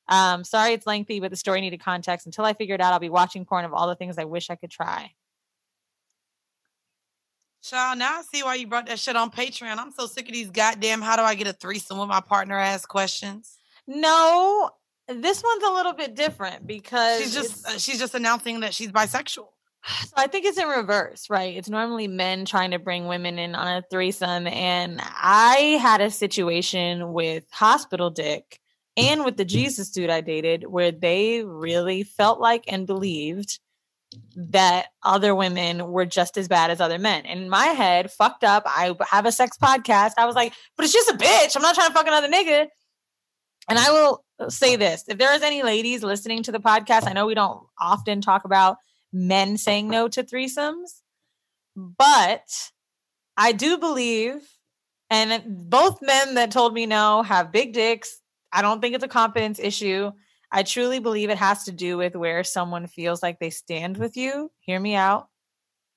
Um, sorry it's lengthy, but the story needed context. Until I figure it out, I'll be watching porn of all the things I wish I could try. Child, now I see why you brought that shit on Patreon. I'm so sick of these goddamn how do I get a threesome with my partner ask questions. No, this one's a little bit different because She's just uh, she's just announcing that she's bisexual. So I think it's in reverse, right? It's normally men trying to bring women in on a threesome. And I had a situation with Hospital Dick and with the Jesus dude I dated where they really felt like and believed that other women were just as bad as other men. And in my head, fucked up, I have a sex podcast. I was like, but it's just a bitch. I'm not trying to fuck another nigga. And I will say this if there is any ladies listening to the podcast, I know we don't often talk about men saying no to threesomes, but I do believe, and both men that told me no have big dicks. I don't think it's a confidence issue. I truly believe it has to do with where someone feels like they stand with you. Hear me out.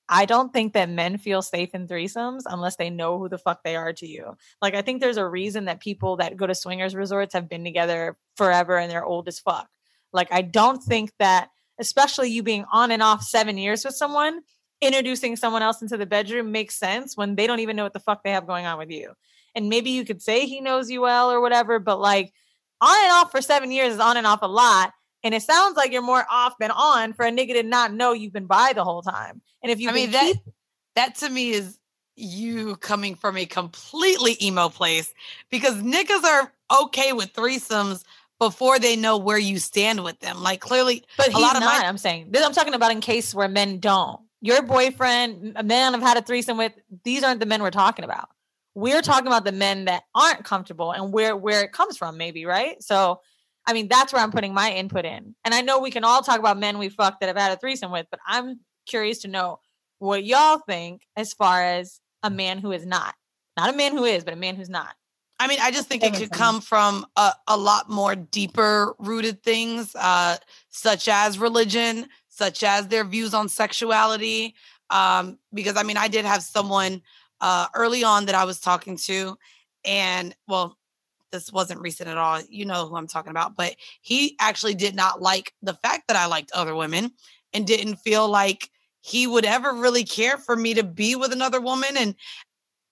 I don't think that men feel safe in threesomes unless they know who the fuck they are to you. Like, I think there's a reason that people that go to swingers resorts have been together forever and they're old as fuck. Like, I don't think that, especially you being on and off seven years with someone, introducing someone else into the bedroom makes sense when they don't even know what the fuck they have going on with you. And maybe you could say he knows you well or whatever, but like, on and off for seven years is on and off a lot. And it sounds like you're more off than on for a nigga to not know you've been bi the whole time. And if you I mean that that to me is you coming from a completely emo place because niggas are okay with threesomes before they know where you stand with them. Like clearly, But a lot of not. my I'm saying this. I'm talking about in case where men don't. Your boyfriend, a man I've had a threesome with. These aren't the men we're talking about. We're talking about the men that aren't comfortable and where where it comes from, maybe right. So, I mean, that's where I'm putting my input in. And I know we can all talk about men we fucked that have had a threesome with, but I'm curious to know what y'all think as far as a man who is not. Not a man who is, but a man who's not. I mean, I just think it could come from a, a lot more deeper rooted things, uh, such as religion, such as their views on sexuality. Um, because I mean, I did have someone uh, early on that I was talking to, and well, this wasn't recent at all. You know who I'm talking about, but he actually did not like the fact that I liked other women and didn't feel like he would ever really care for me to be with another woman and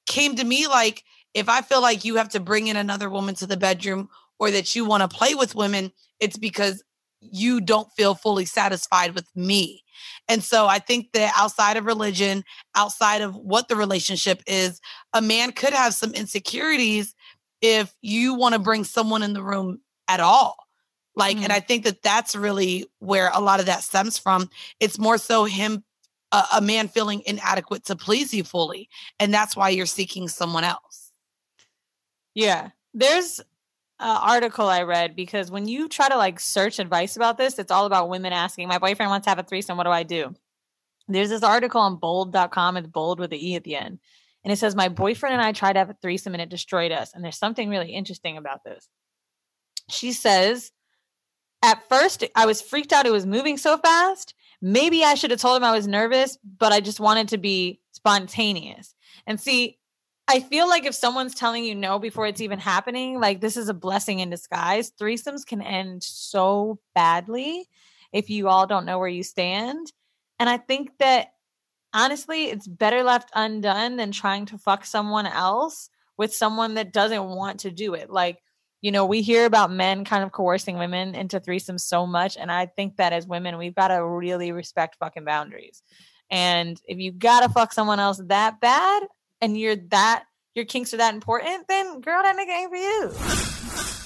came to me like if I feel like you have to bring in another woman to the bedroom or that you want to play with women, it's because you don't feel fully satisfied with me. And so I think that outside of religion, outside of what the relationship is, a man could have some insecurities if you want to bring someone in the room at all. Like, mm-hmm. and I think that that's really where a lot of that stems from. It's more so him, uh, a man feeling inadequate to please you fully. And that's why you're seeking someone else. Yeah. There's an article I read because when you try to like search advice about this, it's all about women asking, My boyfriend wants to have a threesome. What do I do? There's this article on bolde.com. It's bold with the E at the end. And it says, My boyfriend and I tried to have a threesome and it destroyed us. And there's something really interesting about this. She says, At first, I was freaked out. It was moving so fast. Maybe I should have told him I was nervous, but I just wanted to be spontaneous. And see, I feel like if someone's telling you no before it's even happening, like this is a blessing in disguise. Threesomes can end so badly if you all don't know where you stand. And I think that honestly, it's better left undone than trying to fuck someone else with someone that doesn't want to do it. Like, you know, we hear about men kind of coercing women into threesomes so much. And I think that as women, we've got to really respect fucking boundaries. And if you gotta fuck someone else that bad, and you're that your kinks are that important, then girl, that nigga ain't for you.